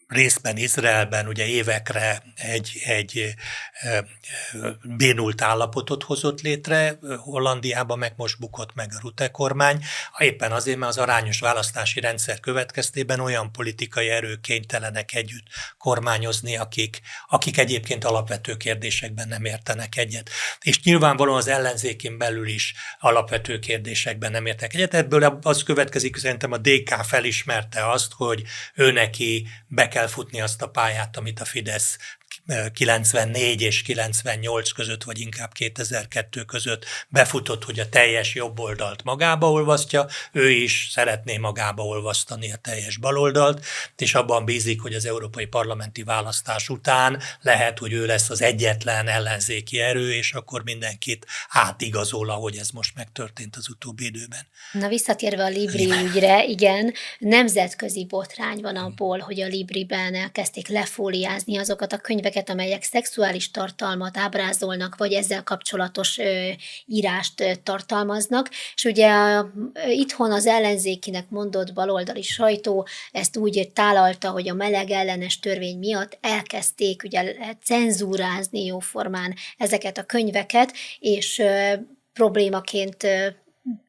részben Izraelben ugye évekre egy, egy bénult állapotot hozott létre, Hollandiában meg most bukott meg a Rute kormány, éppen azért, mert az arányos választási rendszer következtében olyan politikai erők kénytelenek együtt kormányozni, akik, akik egyébként alapvető kérdésekben nem értenek egyet. És nyilvánvalóan az ellenzékén belül is alapvető kérdésekben nem értek egyet. Ebből az következik, szerintem a DK felismerte azt, hogy ő neki be kell futni azt a pályát, amit a Fidesz 94 és 98 között, vagy inkább 2002 között befutott, hogy a teljes jobboldalt magába olvasztja, ő is szeretné magába olvasztani a teljes baloldalt, és abban bízik, hogy az európai parlamenti választás után lehet, hogy ő lesz az egyetlen ellenzéki erő, és akkor mindenkit átigazol, ahogy ez most megtörtént az utóbbi időben. Na visszatérve a Libri ügyre, igen, nemzetközi botrány van abból, hogy a Libriben elkezdték lefóliázni azokat a könyveket, könyveket, amelyek szexuális tartalmat ábrázolnak, vagy ezzel kapcsolatos írást tartalmaznak, és ugye a, itthon az ellenzékinek mondott baloldali sajtó ezt úgy tálalta, hogy a meleg ellenes törvény miatt elkezdték ugye cenzúrázni jóformán ezeket a könyveket, és problémaként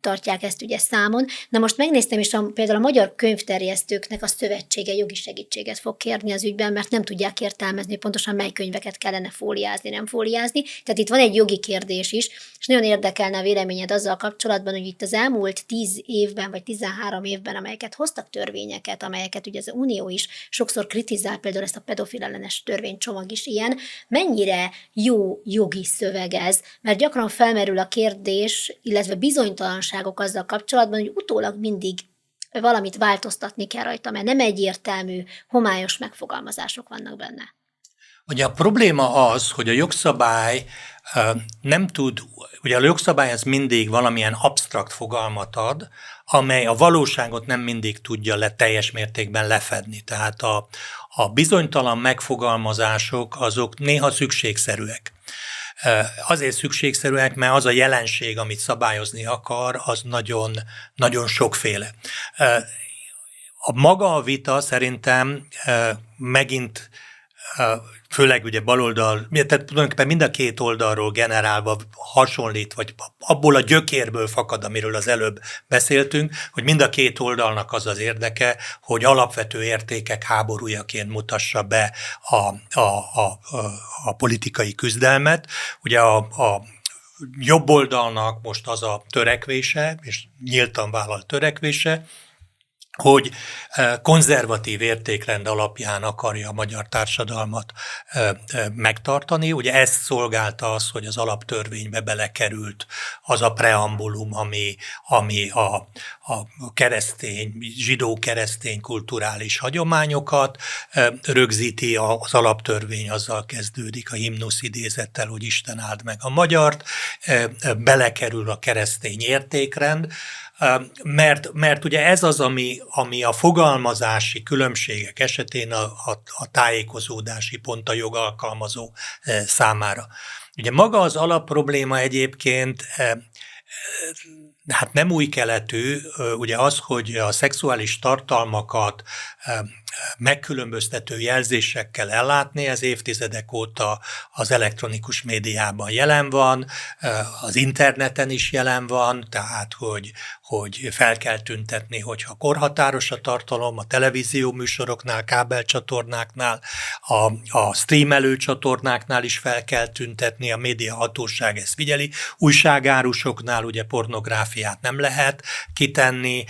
tartják ezt ugye számon. Na most megnéztem, és a, például a Magyar Könyvterjesztőknek a szövetsége jogi segítséget fog kérni az ügyben, mert nem tudják értelmezni pontosan mely könyveket kellene fóliázni, nem fóliázni. Tehát itt van egy jogi kérdés is, és nagyon érdekelne a véleményed azzal kapcsolatban, hogy itt az elmúlt 10 évben, vagy 13 évben, amelyeket hoztak törvényeket, amelyeket ugye az Unió is sokszor kritizál, például ezt a pedofil ellenes törvénycsomag is ilyen, mennyire jó jogi szöveg ez, mert gyakran felmerül a kérdés, illetve bizonytalan bizonytalanságok azzal kapcsolatban, hogy utólag mindig valamit változtatni kell rajta, mert nem egyértelmű, homályos megfogalmazások vannak benne. Ugye a probléma az, hogy a jogszabály nem tud, ugye a jogszabály az mindig valamilyen absztrakt fogalmat ad, amely a valóságot nem mindig tudja le teljes mértékben lefedni. Tehát a, a bizonytalan megfogalmazások azok néha szükségszerűek. Azért szükségszerűek, mert az a jelenség, amit szabályozni akar, az nagyon, nagyon sokféle. A maga a vita szerintem megint főleg ugye baloldal, tehát tulajdonképpen mind a két oldalról generálva hasonlít, vagy abból a gyökérből fakad, amiről az előbb beszéltünk, hogy mind a két oldalnak az az érdeke, hogy alapvető értékek háborújaként mutassa be a, a, a, a, politikai küzdelmet. Ugye a, a jobb oldalnak most az a törekvése, és nyíltan vállalt törekvése, hogy e, konzervatív értékrend alapján akarja a magyar társadalmat e, e, megtartani. Ugye ezt szolgálta az, hogy az alaptörvénybe belekerült az a preambulum, ami, ami a, a keresztény, zsidó-keresztény kulturális hagyományokat rögzíti, az alaptörvény azzal kezdődik a himnusz idézettel, hogy Isten áld meg a magyart, belekerül a keresztény értékrend, mert, mert ugye ez az, ami, ami a fogalmazási különbségek esetén a, a, a tájékozódási pont a jogalkalmazó számára. Ugye maga az alapprobléma egyébként hát nem új keletű, ugye az, hogy a szexuális tartalmakat megkülönböztető jelzésekkel ellátni, ez évtizedek óta az elektronikus médiában jelen van, az interneten is jelen van, tehát hogy, hogy fel kell tüntetni, hogyha korhatáros a tartalom, a televízió műsoroknál, kábelcsatornáknál, a, a streamelő csatornáknál is fel kell tüntetni, a média hatóság ezt figyeli, újságárusoknál ugye pornográfiát nem lehet kitenni,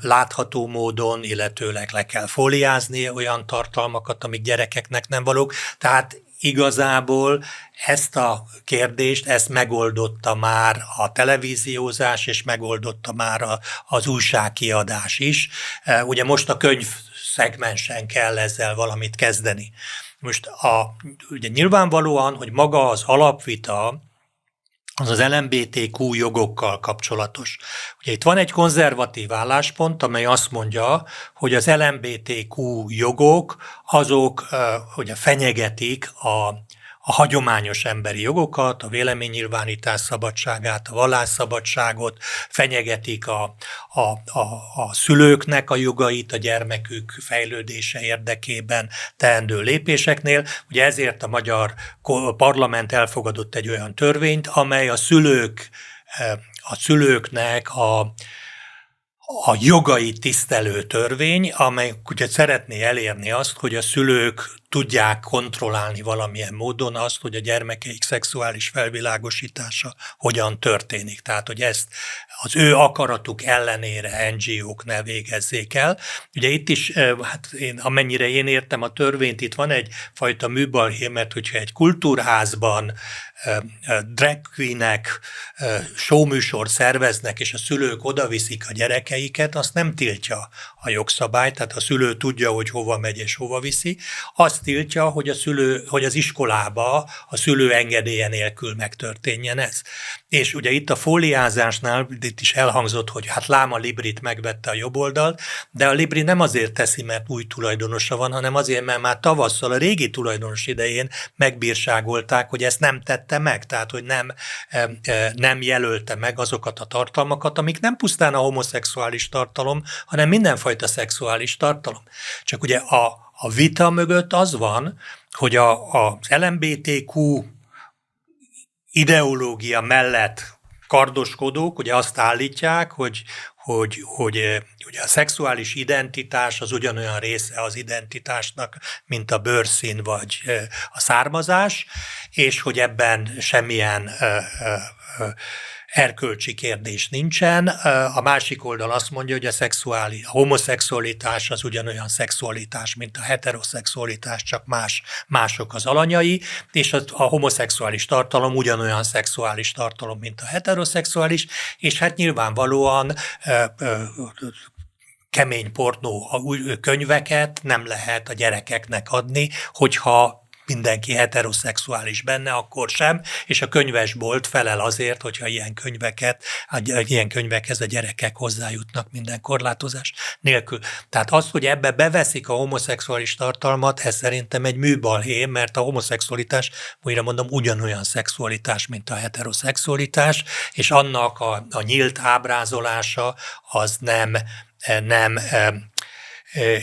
látható módon, illetőleg le kell fóliázni olyan tartalmakat, amik gyerekeknek nem valók. Tehát igazából ezt a kérdést, ezt megoldotta már a televíziózás, és megoldotta már a, az újságkiadás is. E, ugye most a könyv szegmensen kell ezzel valamit kezdeni. Most a, ugye nyilvánvalóan, hogy maga az alapvita, az az LMBTQ jogokkal kapcsolatos. Ugye itt van egy konzervatív álláspont, amely azt mondja, hogy az LMBTQ jogok azok ugye fenyegetik a a hagyományos emberi jogokat, a véleménynyilvánítás szabadságát, a vallásszabadságot, fenyegetik a, a, a, a szülőknek a jogait a gyermekük fejlődése érdekében teendő lépéseknél. Ugye ezért a magyar parlament elfogadott egy olyan törvényt, amely a szülők a szülőknek a, a jogai tisztelő törvény, amely ugye szeretné elérni azt, hogy a szülők tudják kontrollálni valamilyen módon azt, hogy a gyermekeik szexuális felvilágosítása hogyan történik. Tehát, hogy ezt az ő akaratuk ellenére NGO-k ne végezzék el. Ugye itt is, hát én, amennyire én értem a törvényt, itt van egyfajta műbalhé, mert hogyha egy kultúrházban drag queenek showműsor szerveznek, és a szülők odaviszik a gyerekeiket, azt nem tiltja a jogszabály, tehát a szülő tudja, hogy hova megy és hova viszi. Azt tiltja, hogy, a szülő, hogy az iskolába a szülő engedélye nélkül megtörténjen ez. És ugye itt a fóliázásnál itt is elhangzott, hogy hát Láma Librit megvette a jobb oldalt, de a Libri nem azért teszi, mert új tulajdonosa van, hanem azért, mert már tavasszal a régi tulajdonos idején megbírságolták, hogy ezt nem tette meg, tehát hogy nem, nem jelölte meg azokat a tartalmakat, amik nem pusztán a homoszexuális tartalom, hanem mindenfajta szexuális tartalom. Csak ugye a, a vita mögött az van, hogy a, az LMBTQ ideológia mellett kardoskodók ugye azt állítják, hogy, hogy, hogy, hogy a szexuális identitás az ugyanolyan része az identitásnak, mint a bőrszín vagy a származás, és hogy ebben semmilyen erkölcsi kérdés nincsen. A másik oldal azt mondja, hogy a, szexuális, a homoszexualitás az ugyanolyan szexualitás, mint a heteroszexualitás, csak más, mások az alanyai, és a, a homoszexuális tartalom ugyanolyan szexuális tartalom, mint a heteroszexuális, és hát nyilvánvalóan kemény pornó könyveket nem lehet a gyerekeknek adni, hogyha mindenki heteroszexuális benne, akkor sem, és a könyvesbolt felel azért, hogyha ilyen könyveket, ilyen könyvekhez a gyerekek hozzájutnak minden korlátozás nélkül. Tehát az, hogy ebbe beveszik a homoszexuális tartalmat, ez szerintem egy műbalhé, mert a homoszexualitás, újra mondom, ugyanolyan szexualitás, mint a heteroszexualitás, és annak a, a nyílt ábrázolása az nem, nem e, e, e,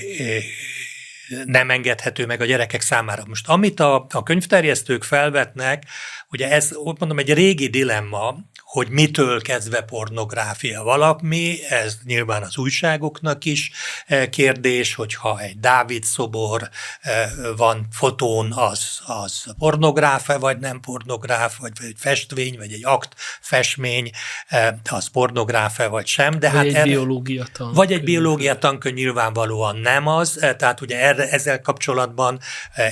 nem engedhető meg a gyerekek számára. Most amit a, a könyvterjesztők felvetnek, ugye ez, mondom, egy régi dilemma, hogy mitől kezdve pornográfia valami, ez nyilván az újságoknak is e, kérdés, hogyha egy Dávid szobor e, van fotón, az, az pornográfe, vagy nem pornográf, vagy egy festvény, vagy egy akt festmény, e, az pornográfe, vagy sem. De vagy hát egy erre, biológia tankönyv. Vagy egy biológia tankönyv nyilvánvalóan nem az, tehát ugye erre, ezzel kapcsolatban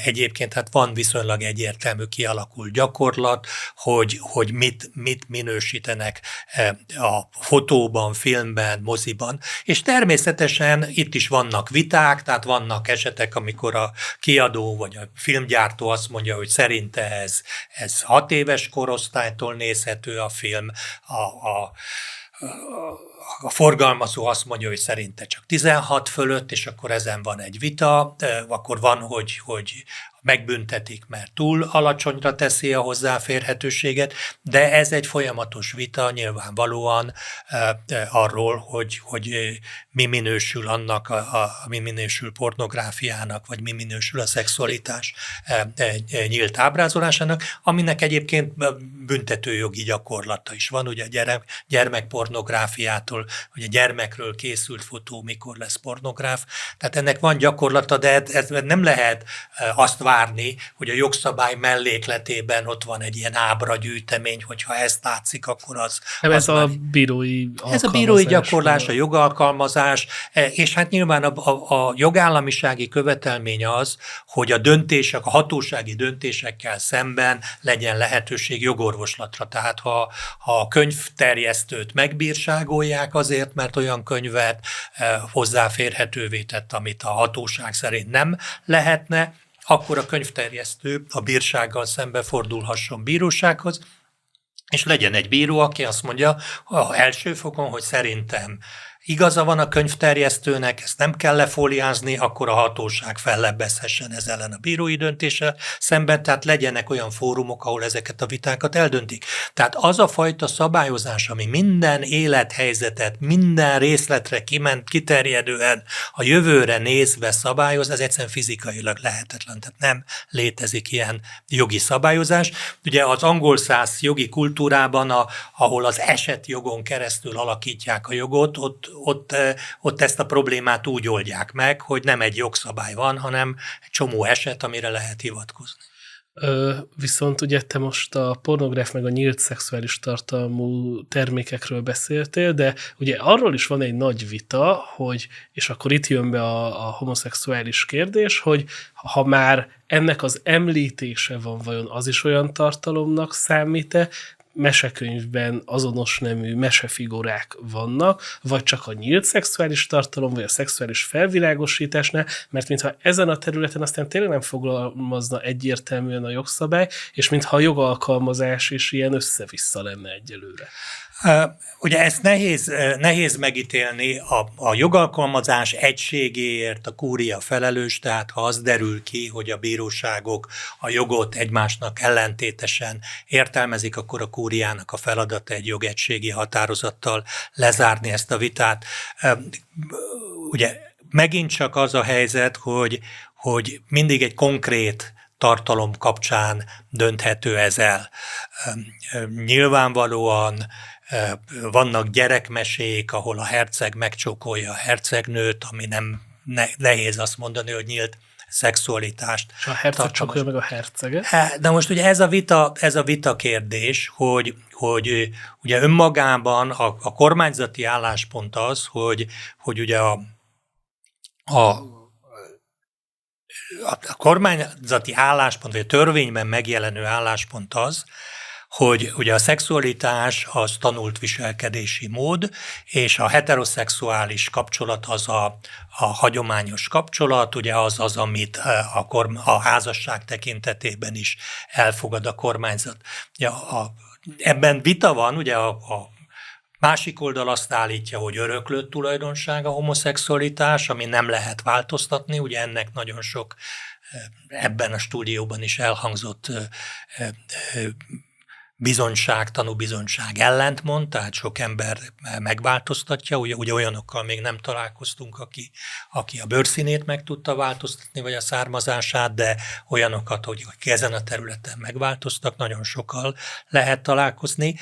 egyébként hát van viszonylag egyértelmű kialakult gyakorlat, hogy, hogy mit, mit minős minősítenek eh, a fotóban, filmben, moziban, és természetesen itt is vannak viták, tehát vannak esetek, amikor a kiadó vagy a filmgyártó azt mondja, hogy szerinte ez, ez hat éves korosztálytól nézhető a film, a, a a forgalmazó azt mondja, hogy szerinte csak 16 fölött, és akkor ezen van egy vita, eh, akkor van, hogy, hogy megbüntetik, mert túl alacsonyra teszi a hozzáférhetőséget, de ez egy folyamatos vita nyilvánvalóan e, e, arról, hogy, hogy mi minősül annak, a, a, mi minősül pornográfiának, vagy mi minősül a szexualitás e, e, nyílt ábrázolásának, aminek egyébként büntetőjogi gyakorlata is van, ugye gyerek, gyermekpornográfiától, hogy a gyermekről készült fotó mikor lesz pornográf, tehát ennek van gyakorlata, de ez, ez nem lehet azt várni, hogy a jogszabály mellékletében ott van egy ilyen ábra gyűjtemény, hogyha ezt látszik, akkor az... Nem, az ez már, a bírói Ez a bírói gyakorlás, a jogalkalmazás, e, és hát nyilván a, a, a jogállamisági követelmény az, hogy a döntések, a hatósági döntésekkel szemben legyen lehetőség jogorvoslatra. Tehát ha, ha a könyvterjesztőt megbírságolják azért, mert olyan könyvet e, hozzáférhetővé tett, amit a hatóság szerint nem lehetne, akkor a könyvterjesztő a bírsággal szembe fordulhasson bírósághoz, és legyen egy bíró, aki azt mondja a első fokon, hogy szerintem igaza van a könyvterjesztőnek, ezt nem kell lefóliázni, akkor a hatóság fellebbezhessen ez ellen a bírói döntése szemben, tehát legyenek olyan fórumok, ahol ezeket a vitákat eldöntik. Tehát az a fajta szabályozás, ami minden élethelyzetet, minden részletre kiment, kiterjedően a jövőre nézve szabályoz, ez egyszerűen fizikailag lehetetlen, tehát nem létezik ilyen jogi szabályozás. Ugye az angol száz jogi kultúrában, a, ahol az esetjogon keresztül alakítják a jogot, ott ott, ott ezt a problémát úgy oldják meg, hogy nem egy jogszabály van, hanem egy csomó eset, amire lehet hivatkozni. Ö, viszont ugye te most a pornográf meg a nyílt szexuális tartalmú termékekről beszéltél, de ugye arról is van egy nagy vita, hogy, és akkor itt jön be a, a homoszexuális kérdés, hogy ha már ennek az említése van, vajon az is olyan tartalomnak számít-e, mesekönyvben azonos nemű mesefigurák vannak, vagy csak a nyílt szexuális tartalom, vagy a szexuális felvilágosításnál, mert mintha ezen a területen aztán tényleg nem fogalmazna egyértelműen a jogszabály, és mintha a jogalkalmazás is ilyen össze-vissza lenne egyelőre. Ugye ezt nehéz, nehéz megítélni, a, a jogalkalmazás egységéért a kúria felelős, tehát ha az derül ki, hogy a bíróságok a jogot egymásnak ellentétesen értelmezik, akkor a kúriának a feladata egy jogegységi határozattal lezárni ezt a vitát. Ugye megint csak az a helyzet, hogy, hogy mindig egy konkrét tartalom kapcsán dönthető ez el. Nyilvánvalóan vannak gyerekmesék, ahol a herceg megcsókolja a hercegnőt, ami nem nehéz azt mondani, hogy nyílt szexualitást. És a herceg csókolja meg a herceget? De most ugye ez a vita, ez a vita kérdés, hogy, hogy ugye önmagában a, a kormányzati álláspont az, hogy, hogy ugye a, a a kormányzati álláspont, vagy a törvényben megjelenő álláspont az, hogy ugye a szexualitás az tanult viselkedési mód, és a heteroszexuális kapcsolat az a, a hagyományos kapcsolat, ugye az az, amit a, korm, a házasság tekintetében is elfogad a kormányzat. Ja, a, ebben vita van, ugye a, a Másik oldal azt állítja, hogy öröklött tulajdonság a homoszexualitás, ami nem lehet változtatni, ugye ennek nagyon sok ebben a stúdióban is elhangzott bizonyság, tanúbizonyság ellentmond, tehát sok ember megváltoztatja, ugye, ugye olyanokkal még nem találkoztunk, aki, aki a bőrszínét meg tudta változtatni, vagy a származását, de olyanokat, hogy ezen a területen megváltoztak, nagyon sokkal lehet találkozni.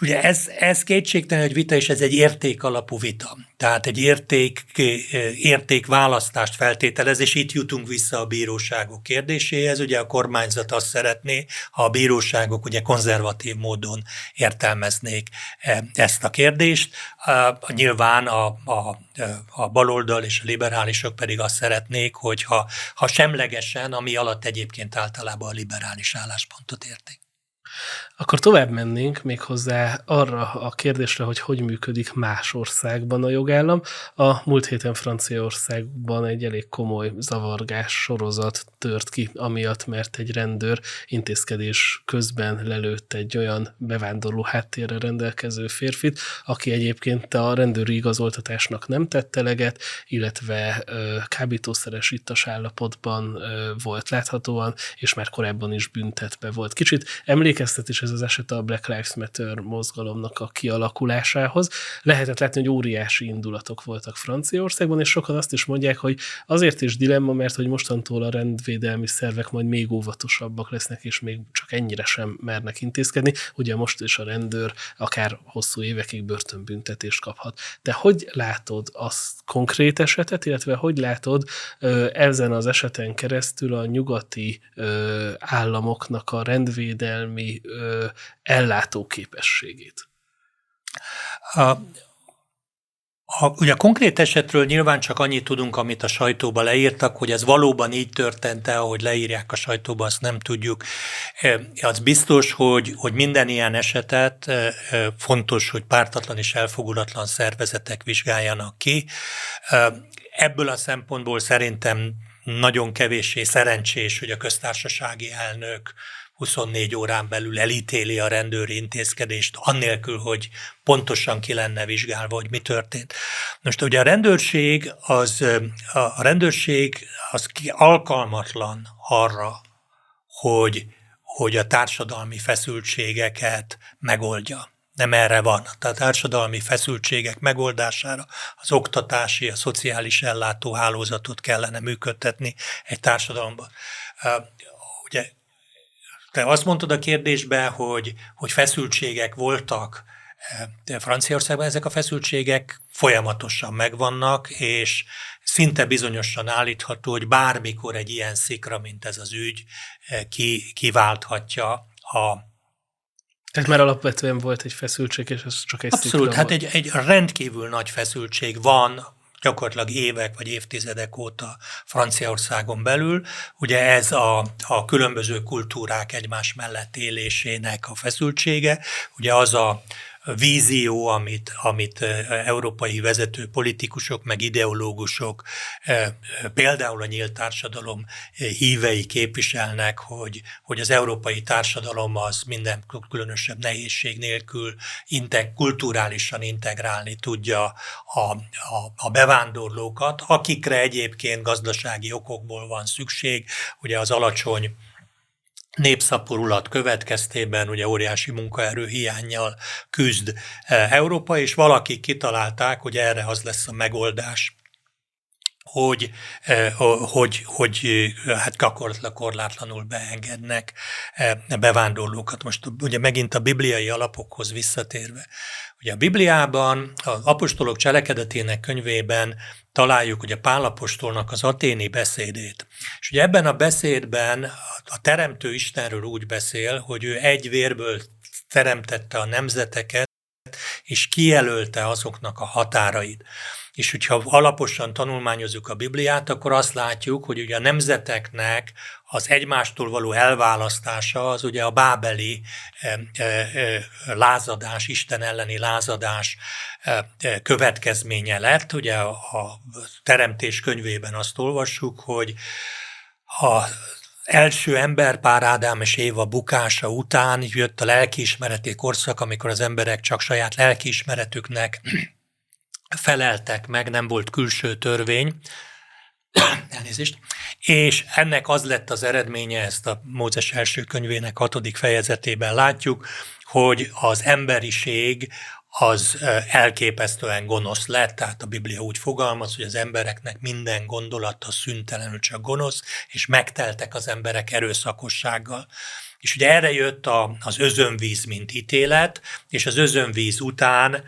Ugye ez, ez kétségtelen egy vita, és ez egy érték alapú vita. Tehát egy érték, értékválasztást feltételez, és itt jutunk vissza a bíróságok kérdéséhez. Ugye a kormányzat azt szeretné, ha a bíróságok ugye konzervatív módon értelmeznék ezt a kérdést. Nyilván a, a, a baloldal és a liberálisok pedig azt szeretnék, hogy ha, ha semlegesen, ami alatt egyébként általában a liberális álláspontot érték. Akkor tovább mennénk még hozzá arra a kérdésre, hogy hogy működik más országban a jogállam. A múlt héten Franciaországban egy elég komoly zavargás sorozat tört ki, amiatt, mert egy rendőr intézkedés közben lelőtt egy olyan bevándorló háttérre rendelkező férfit, aki egyébként a rendőri igazoltatásnak nem tette eleget, illetve kábítószeres ittas állapotban volt láthatóan, és már korábban is büntetve volt. Kicsit emlékeztet is ez az eset a Black Lives Matter mozgalomnak a kialakulásához. Lehetett látni, hogy óriási indulatok voltak Franciaországban, és sokan azt is mondják, hogy azért is dilemma, mert hogy mostantól a rendvédelmi szervek majd még óvatosabbak lesznek, és még csak ennyire sem mernek intézkedni. Ugye most is a rendőr akár hosszú évekig börtönbüntetést kaphat. De hogy látod azt konkrét esetet, illetve hogy látod ezen az eseten keresztül a nyugati államoknak a rendvédelmi ellátó képességét. A, a, ugye a konkrét esetről nyilván csak annyit tudunk, amit a sajtóba leírtak, hogy ez valóban így történt el, ahogy leírják a sajtóba, azt nem tudjuk. Az biztos, hogy, hogy minden ilyen esetet fontos, hogy pártatlan és elfogulatlan szervezetek vizsgáljanak ki. Ebből a szempontból szerintem nagyon kevéssé szerencsés, hogy a köztársasági elnök 24 órán belül elítéli a rendőri intézkedést, annélkül, hogy pontosan ki lenne vizsgálva, hogy mi történt. Most ugye a rendőrség az, a rendőrség az alkalmatlan arra, hogy, hogy a társadalmi feszültségeket megoldja nem erre van. Tehát társadalmi feszültségek megoldására az oktatási, a szociális ellátóhálózatot kellene működtetni egy társadalomban. Ugye te azt mondtad a kérdésben, hogy, hogy feszültségek voltak Franciaországban ezek a feszültségek folyamatosan megvannak, és szinte bizonyosan állítható, hogy bármikor egy ilyen szikra, mint ez az ügy, ki, kiválthatja a tehát már alapvetően volt egy feszültség, és ez csak egy Abszolút, hát egy, egy rendkívül nagy feszültség van gyakorlatilag évek vagy évtizedek óta Franciaországon belül. Ugye ez a, a különböző kultúrák egymás mellett élésének a feszültsége, ugye az a vízió, amit, amit európai vezető politikusok, meg ideológusok, például a nyílt társadalom hívei képviselnek, hogy, hogy az európai társadalom az minden különösebb nehézség nélkül integ, kulturálisan integrálni tudja a, a, a bevándorlókat, akikre egyébként gazdasági okokból van szükség, ugye az alacsony népszaporulat következtében ugye óriási munkaerő hiányjal küzd eh, Európa, és valakik kitalálták, hogy erre az lesz a megoldás, hogy, eh, hogy, hogy eh, hát korlátlanul beengednek bevándorlókat. Most ugye megint a bibliai alapokhoz visszatérve. Ugye a Bibliában, az apostolok cselekedetének könyvében találjuk ugye Pálapostolnak az aténi beszédét. És ugye ebben a beszédben a Teremtő Istenről úgy beszél, hogy ő egy vérből teremtette a nemzeteket, és kijelölte azoknak a határait. És hogyha alaposan tanulmányozzuk a Bibliát, akkor azt látjuk, hogy ugye a nemzeteknek az egymástól való elválasztása az ugye a bábeli e, e, e, lázadás, Isten elleni lázadás következménye lett. Ugye a Teremtés könyvében azt olvassuk, hogy a első emberpár Ádám és Éva bukása után jött a lelkiismereti korszak, amikor az emberek csak saját lelkiismeretüknek feleltek meg, nem volt külső törvény, elnézést, és ennek az lett az eredménye, ezt a Mózes első könyvének hatodik fejezetében látjuk, hogy az emberiség az elképesztően gonosz lett, tehát a Biblia úgy fogalmaz, hogy az embereknek minden gondolata szüntelenül csak gonosz, és megteltek az emberek erőszakossággal. És ugye erre jött a, az özönvíz, mint ítélet, és az özönvíz után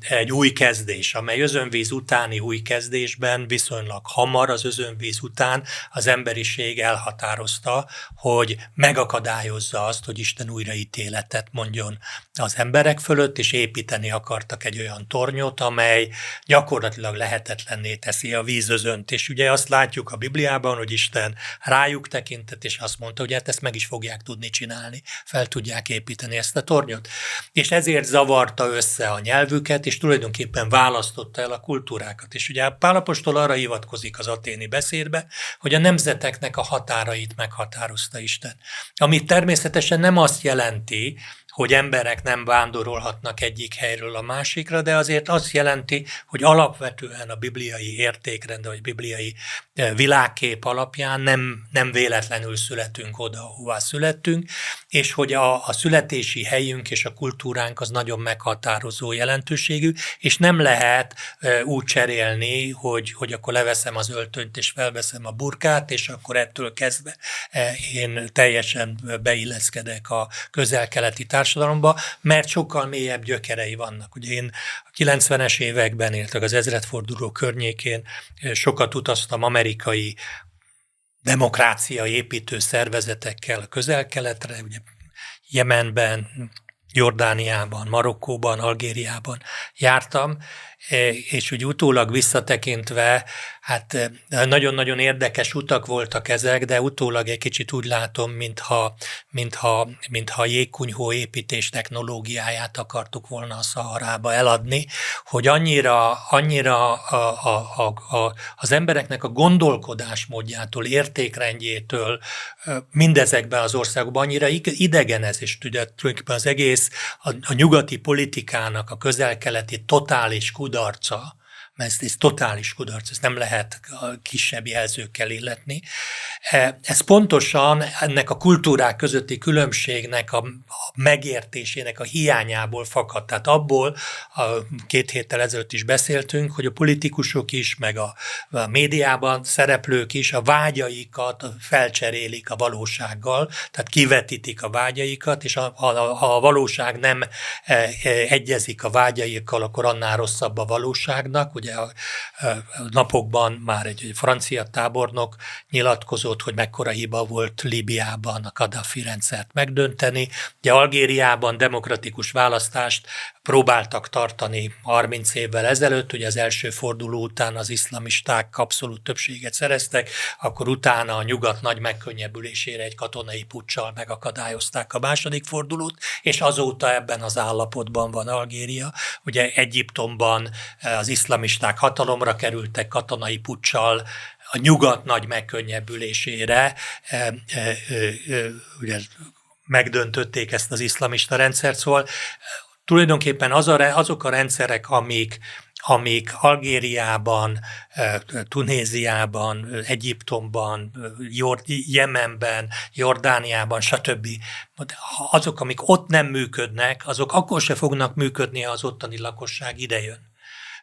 egy új kezdés, amely özönvíz utáni új kezdésben viszonylag hamar az özönvíz után az emberiség elhatározta, hogy megakadályozza azt, hogy Isten újra ítéletet mondjon az emberek fölött, és építeni akartak egy olyan tornyot, amely gyakorlatilag lehetetlenné teszi a vízözönt. És ugye azt látjuk a Bibliában, hogy Isten rájuk tekintett, és azt mondta, hogy hát ezt meg is fogják tudni tudni csinálni, fel tudják építeni ezt a tornyot. És ezért zavarta össze a nyelvüket, és tulajdonképpen választotta el a kultúrákat. És ugye Pálapostól arra hivatkozik az aténi beszédbe, hogy a nemzeteknek a határait meghatározta Isten. Ami természetesen nem azt jelenti, hogy emberek nem vándorolhatnak egyik helyről a másikra, de azért azt jelenti, hogy alapvetően a bibliai értékrend, vagy bibliai e, világkép alapján nem, nem véletlenül születünk oda, ahová születtünk, és hogy a, a születési helyünk és a kultúránk az nagyon meghatározó jelentőségű, és nem lehet e, úgy cserélni, hogy, hogy akkor leveszem az öltönyt és felveszem a burkát, és akkor ettől kezdve e, én teljesen beilleszkedek a közel-keleti társadalomba, társadalomba, mert sokkal mélyebb gyökerei vannak. Ugye én a 90-es években, illetve az ezredforduló környékén sokat utaztam amerikai demokrácia építő szervezetekkel a közel-keletre, ugye Jemenben, Jordániában, Marokkóban, Algériában jártam, és úgy utólag visszatekintve Hát eh, nagyon-nagyon érdekes utak voltak ezek, de utólag egy kicsit úgy látom, mintha, mintha, mintha jégkunyhó építés technológiáját akartuk volna a Szaharába eladni, hogy annyira, annyira a, a, a, a, az embereknek a gondolkodásmódjától, értékrendjétől mindezekben az országokban annyira idegen ez, és tulajdonképpen az egész a, a nyugati politikának a közelkeleti totális kudarca, mert ez, ez totális kudarc, ezt nem lehet a kisebb jelzőkkel illetni. E, ez pontosan ennek a kultúrák közötti különbségnek a, megértésének a hiányából fakad. Tehát abból a két héttel ezelőtt is beszéltünk, hogy a politikusok is, meg a, a médiában szereplők is a vágyaikat felcserélik a valósággal, tehát kivetítik a vágyaikat, és ha a, a valóság nem e, e, egyezik a vágyaikkal, akkor annál rosszabb a valóságnak. Ugye a, a napokban már egy francia tábornok nyilatkozott, hogy mekkora hiba volt Líbiában a Kadhafi rendszert megdönteni. Ugye Algériában demokratikus választást próbáltak tartani 30 évvel ezelőtt, ugye az első forduló után az iszlamisták abszolút többséget szereztek, akkor utána a nyugat nagy megkönnyebbülésére egy katonai puccsal megakadályozták a második fordulót, és azóta ebben az állapotban van Algéria. Ugye Egyiptomban eh, az iszlamisták hatalomra kerültek katonai puccsal, a nyugat nagy megkönnyebbülésére eh, eh, ugye megdöntötték ezt az iszlamista rendszert, szóval tulajdonképpen az a, azok a rendszerek, amik, amik Algériában, Tunéziában, Egyiptomban, Jemenben, Jordániában, stb. Azok, amik ott nem működnek, azok akkor se fognak működni, ha az ottani lakosság idejön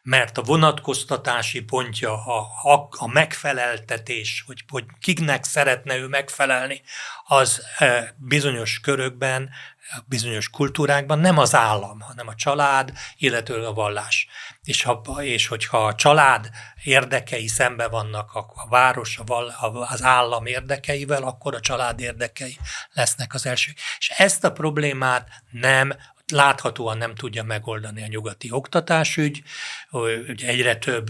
mert a vonatkoztatási pontja, a, a, a megfeleltetés, hogy, hogy kiknek szeretne ő megfelelni, az e, bizonyos körökben, bizonyos kultúrákban nem az állam, hanem a család, illetőleg a vallás. És, ha, és hogyha a család érdekei szembe vannak a, a város, a, az állam érdekeivel, akkor a család érdekei lesznek az elsők. És ezt a problémát nem láthatóan nem tudja megoldani a nyugati oktatásügy, hogy egyre több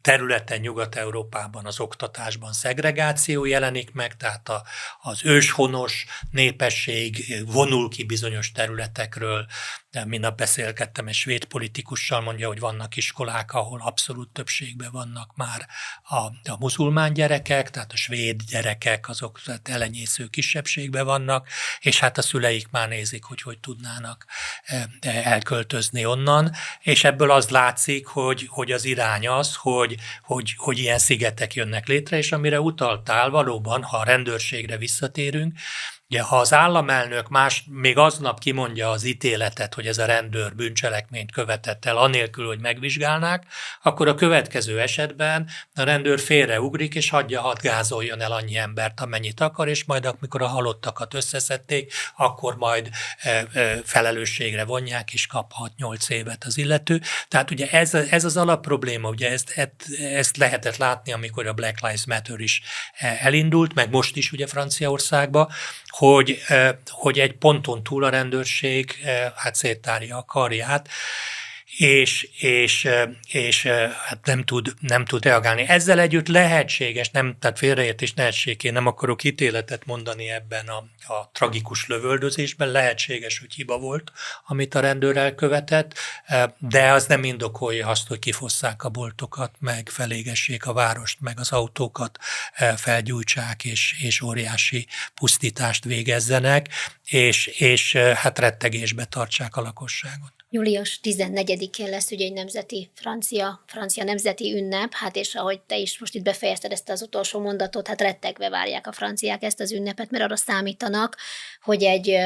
területen Nyugat-Európában az oktatásban szegregáció jelenik meg, tehát a, az őshonos népesség vonul ki bizonyos területekről, de minap beszélgettem egy svéd politikussal, mondja, hogy vannak iskolák, ahol abszolút többségben vannak már a, a muzulmán gyerekek, tehát a svéd gyerekek, azok tehát elenyésző kisebbségben vannak, és hát a szüleik már nézik, hogy hogy tudnának elköltözni onnan, és ebből az látszik, hogy, hogy az irány az, hogy, hogy, hogy ilyen szigetek jönnek létre, és amire utaltál, valóban, ha a rendőrségre visszatérünk, Ugye, ha az államelnök más, még aznap kimondja az ítéletet, hogy ez a rendőr bűncselekményt követett el, anélkül, hogy megvizsgálnák, akkor a következő esetben a rendőr félreugrik, és hagyja, hadd gázoljon el annyi embert, amennyit akar, és majd amikor a halottakat összeszedték, akkor majd e, e, felelősségre vonják, és kap 6-8 évet az illető. Tehát ugye ez, ez az alapprobléma, ugye ezt, ezt, lehetett látni, amikor a Black Lives Matter is e, elindult, meg most is ugye Franciaországban, hogy, hogy egy ponton túl a rendőrség hát széttárja a karját, és, és, és hát nem tud, nem tud reagálni. Ezzel együtt lehetséges, nem, tehát félreértés nehetségé, nem akarok ítéletet mondani ebben a, a tragikus lövöldözésben, lehetséges, hogy hiba volt, amit a rendőr elkövetett, de az nem indokolja azt, hogy kifosszák a boltokat, meg felégessék a várost, meg az autókat felgyújtsák, és, és óriási pusztítást végezzenek, és, és hát rettegésbe tartsák a lakosságot. Július 14-én lesz ugye egy nemzeti francia, francia nemzeti ünnep, hát és ahogy te is most itt befejezted ezt az utolsó mondatot, hát rettegve várják a franciák ezt az ünnepet, mert arra számítanak, hogy egy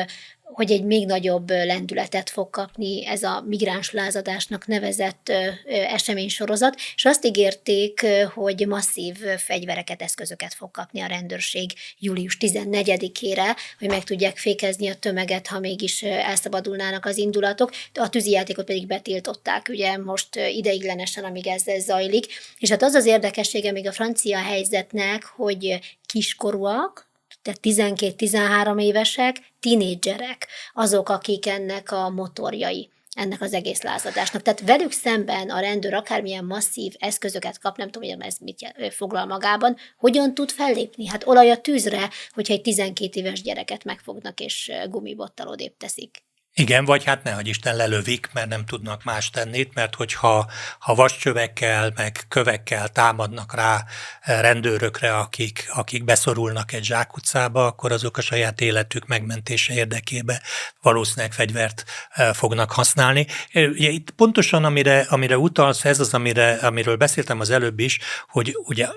hogy egy még nagyobb lendületet fog kapni ez a migráns lázadásnak nevezett eseménysorozat, és azt ígérték, hogy masszív fegyvereket, eszközöket fog kapni a rendőrség július 14-ére, hogy meg tudják fékezni a tömeget, ha mégis elszabadulnának az indulatok. A tűzijátékot pedig betiltották, ugye most ideiglenesen, amíg ez zajlik. És hát az az érdekessége még a francia helyzetnek, hogy kiskorúak, tehát 12-13 évesek, tinédzserek, azok, akik ennek a motorjai ennek az egész lázadásnak. Tehát velük szemben a rendőr akármilyen masszív eszközöket kap, nem tudom, hogy ez mit foglal magában, hogyan tud fellépni? Hát olaj a tűzre, hogyha egy 12 éves gyereket megfognak és gumibottal odébb teszik. Igen, vagy hát nehogy Isten lelövik, mert nem tudnak más tenni, mert hogyha ha vascsövekkel, meg kövekkel támadnak rá rendőrökre, akik, akik beszorulnak egy zsákutcába, akkor azok a saját életük megmentése érdekébe valószínűleg fegyvert e, fognak használni. Ugye itt pontosan amire, amire utalsz, ez az, amire, amiről beszéltem az előbb is, hogy ugye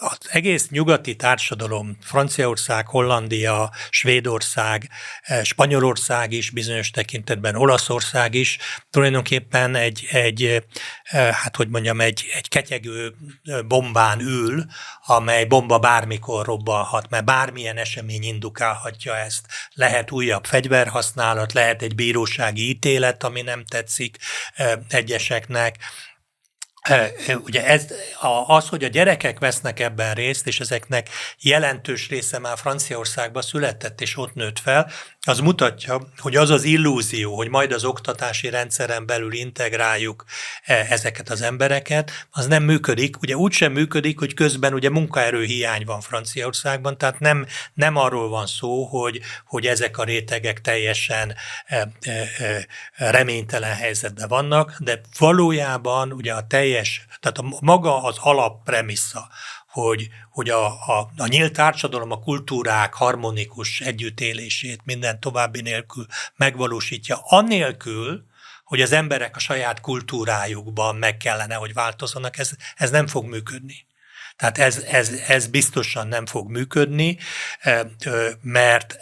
az egész nyugati társadalom, Franciaország, Hollandia, Svédország, eh, Spanyolország is, bizonyos tekintetben Olaszország is, tulajdonképpen egy, egy eh, hát hogy mondjam, egy, egy ketyegő bombán ül, amely bomba bármikor robbanhat, mert bármilyen esemény indukálhatja ezt. Lehet újabb fegyverhasználat, lehet egy bírósági ítélet, ami nem tetszik egyeseknek, Ugye ez, az, hogy a gyerekek vesznek ebben részt, és ezeknek jelentős része már Franciaországban született, és ott nőtt fel, az mutatja, hogy az az illúzió, hogy majd az oktatási rendszeren belül integráljuk e, ezeket az embereket, az nem működik. Ugye úgy sem működik, hogy közben ugye munkaerő hiány van Franciaországban, tehát nem, nem arról van szó, hogy, hogy ezek a rétegek teljesen e, e, reménytelen helyzetben vannak, de valójában ugye a teljes, tehát a maga az alappremissza, hogy, hogy a, a, a nyílt társadalom a kultúrák harmonikus együttélését minden további nélkül megvalósítja, anélkül, hogy az emberek a saját kultúrájukban meg kellene, hogy változzanak, ez, ez nem fog működni. Tehát ez, ez, ez biztosan nem fog működni, mert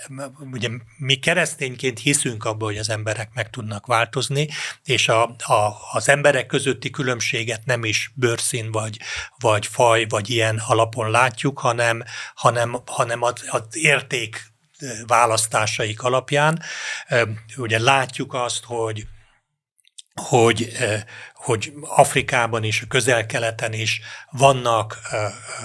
ugye mi keresztényként hiszünk abban, hogy az emberek meg tudnak változni, és a, a, az emberek közötti különbséget nem is bőrszín, vagy, vagy faj, vagy ilyen alapon látjuk, hanem, hanem, hanem az, az érték választásaik alapján. Ugye látjuk azt, hogy hogy, hogy Afrikában is, a közel-keleten is vannak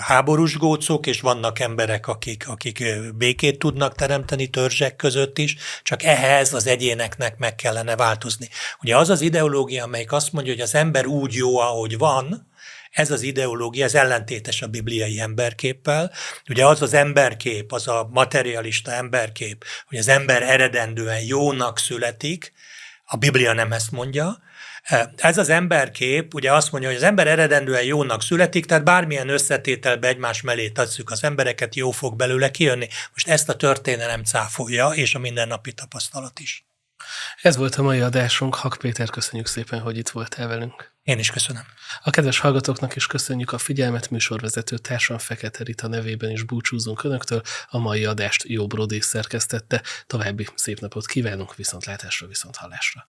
háborús gócok, és vannak emberek, akik, akik békét tudnak teremteni törzsek között is, csak ehhez az egyéneknek meg kellene változni. Ugye az az ideológia, amelyik azt mondja, hogy az ember úgy jó, ahogy van, ez az ideológia, ez ellentétes a bibliai emberképpel. Ugye az az emberkép, az a materialista emberkép, hogy az ember eredendően jónak születik, a Biblia nem ezt mondja. Ez az emberkép ugye azt mondja, hogy az ember eredendően jónak születik, tehát bármilyen összetételbe egymás mellé tetszük az embereket, jó fog belőle kijönni. Most ezt a történelem cáfolja, és a mindennapi tapasztalat is. Ez volt a mai adásunk. Hak Péter, köszönjük szépen, hogy itt voltál velünk. Én is köszönöm. A kedves hallgatóknak is köszönjük a figyelmet, műsorvezető társam Fekete Rita nevében is búcsúzunk Önöktől. A mai adást Jó Brodé szerkesztette. További szép napot kívánunk, viszontlátásra, viszont hallásra.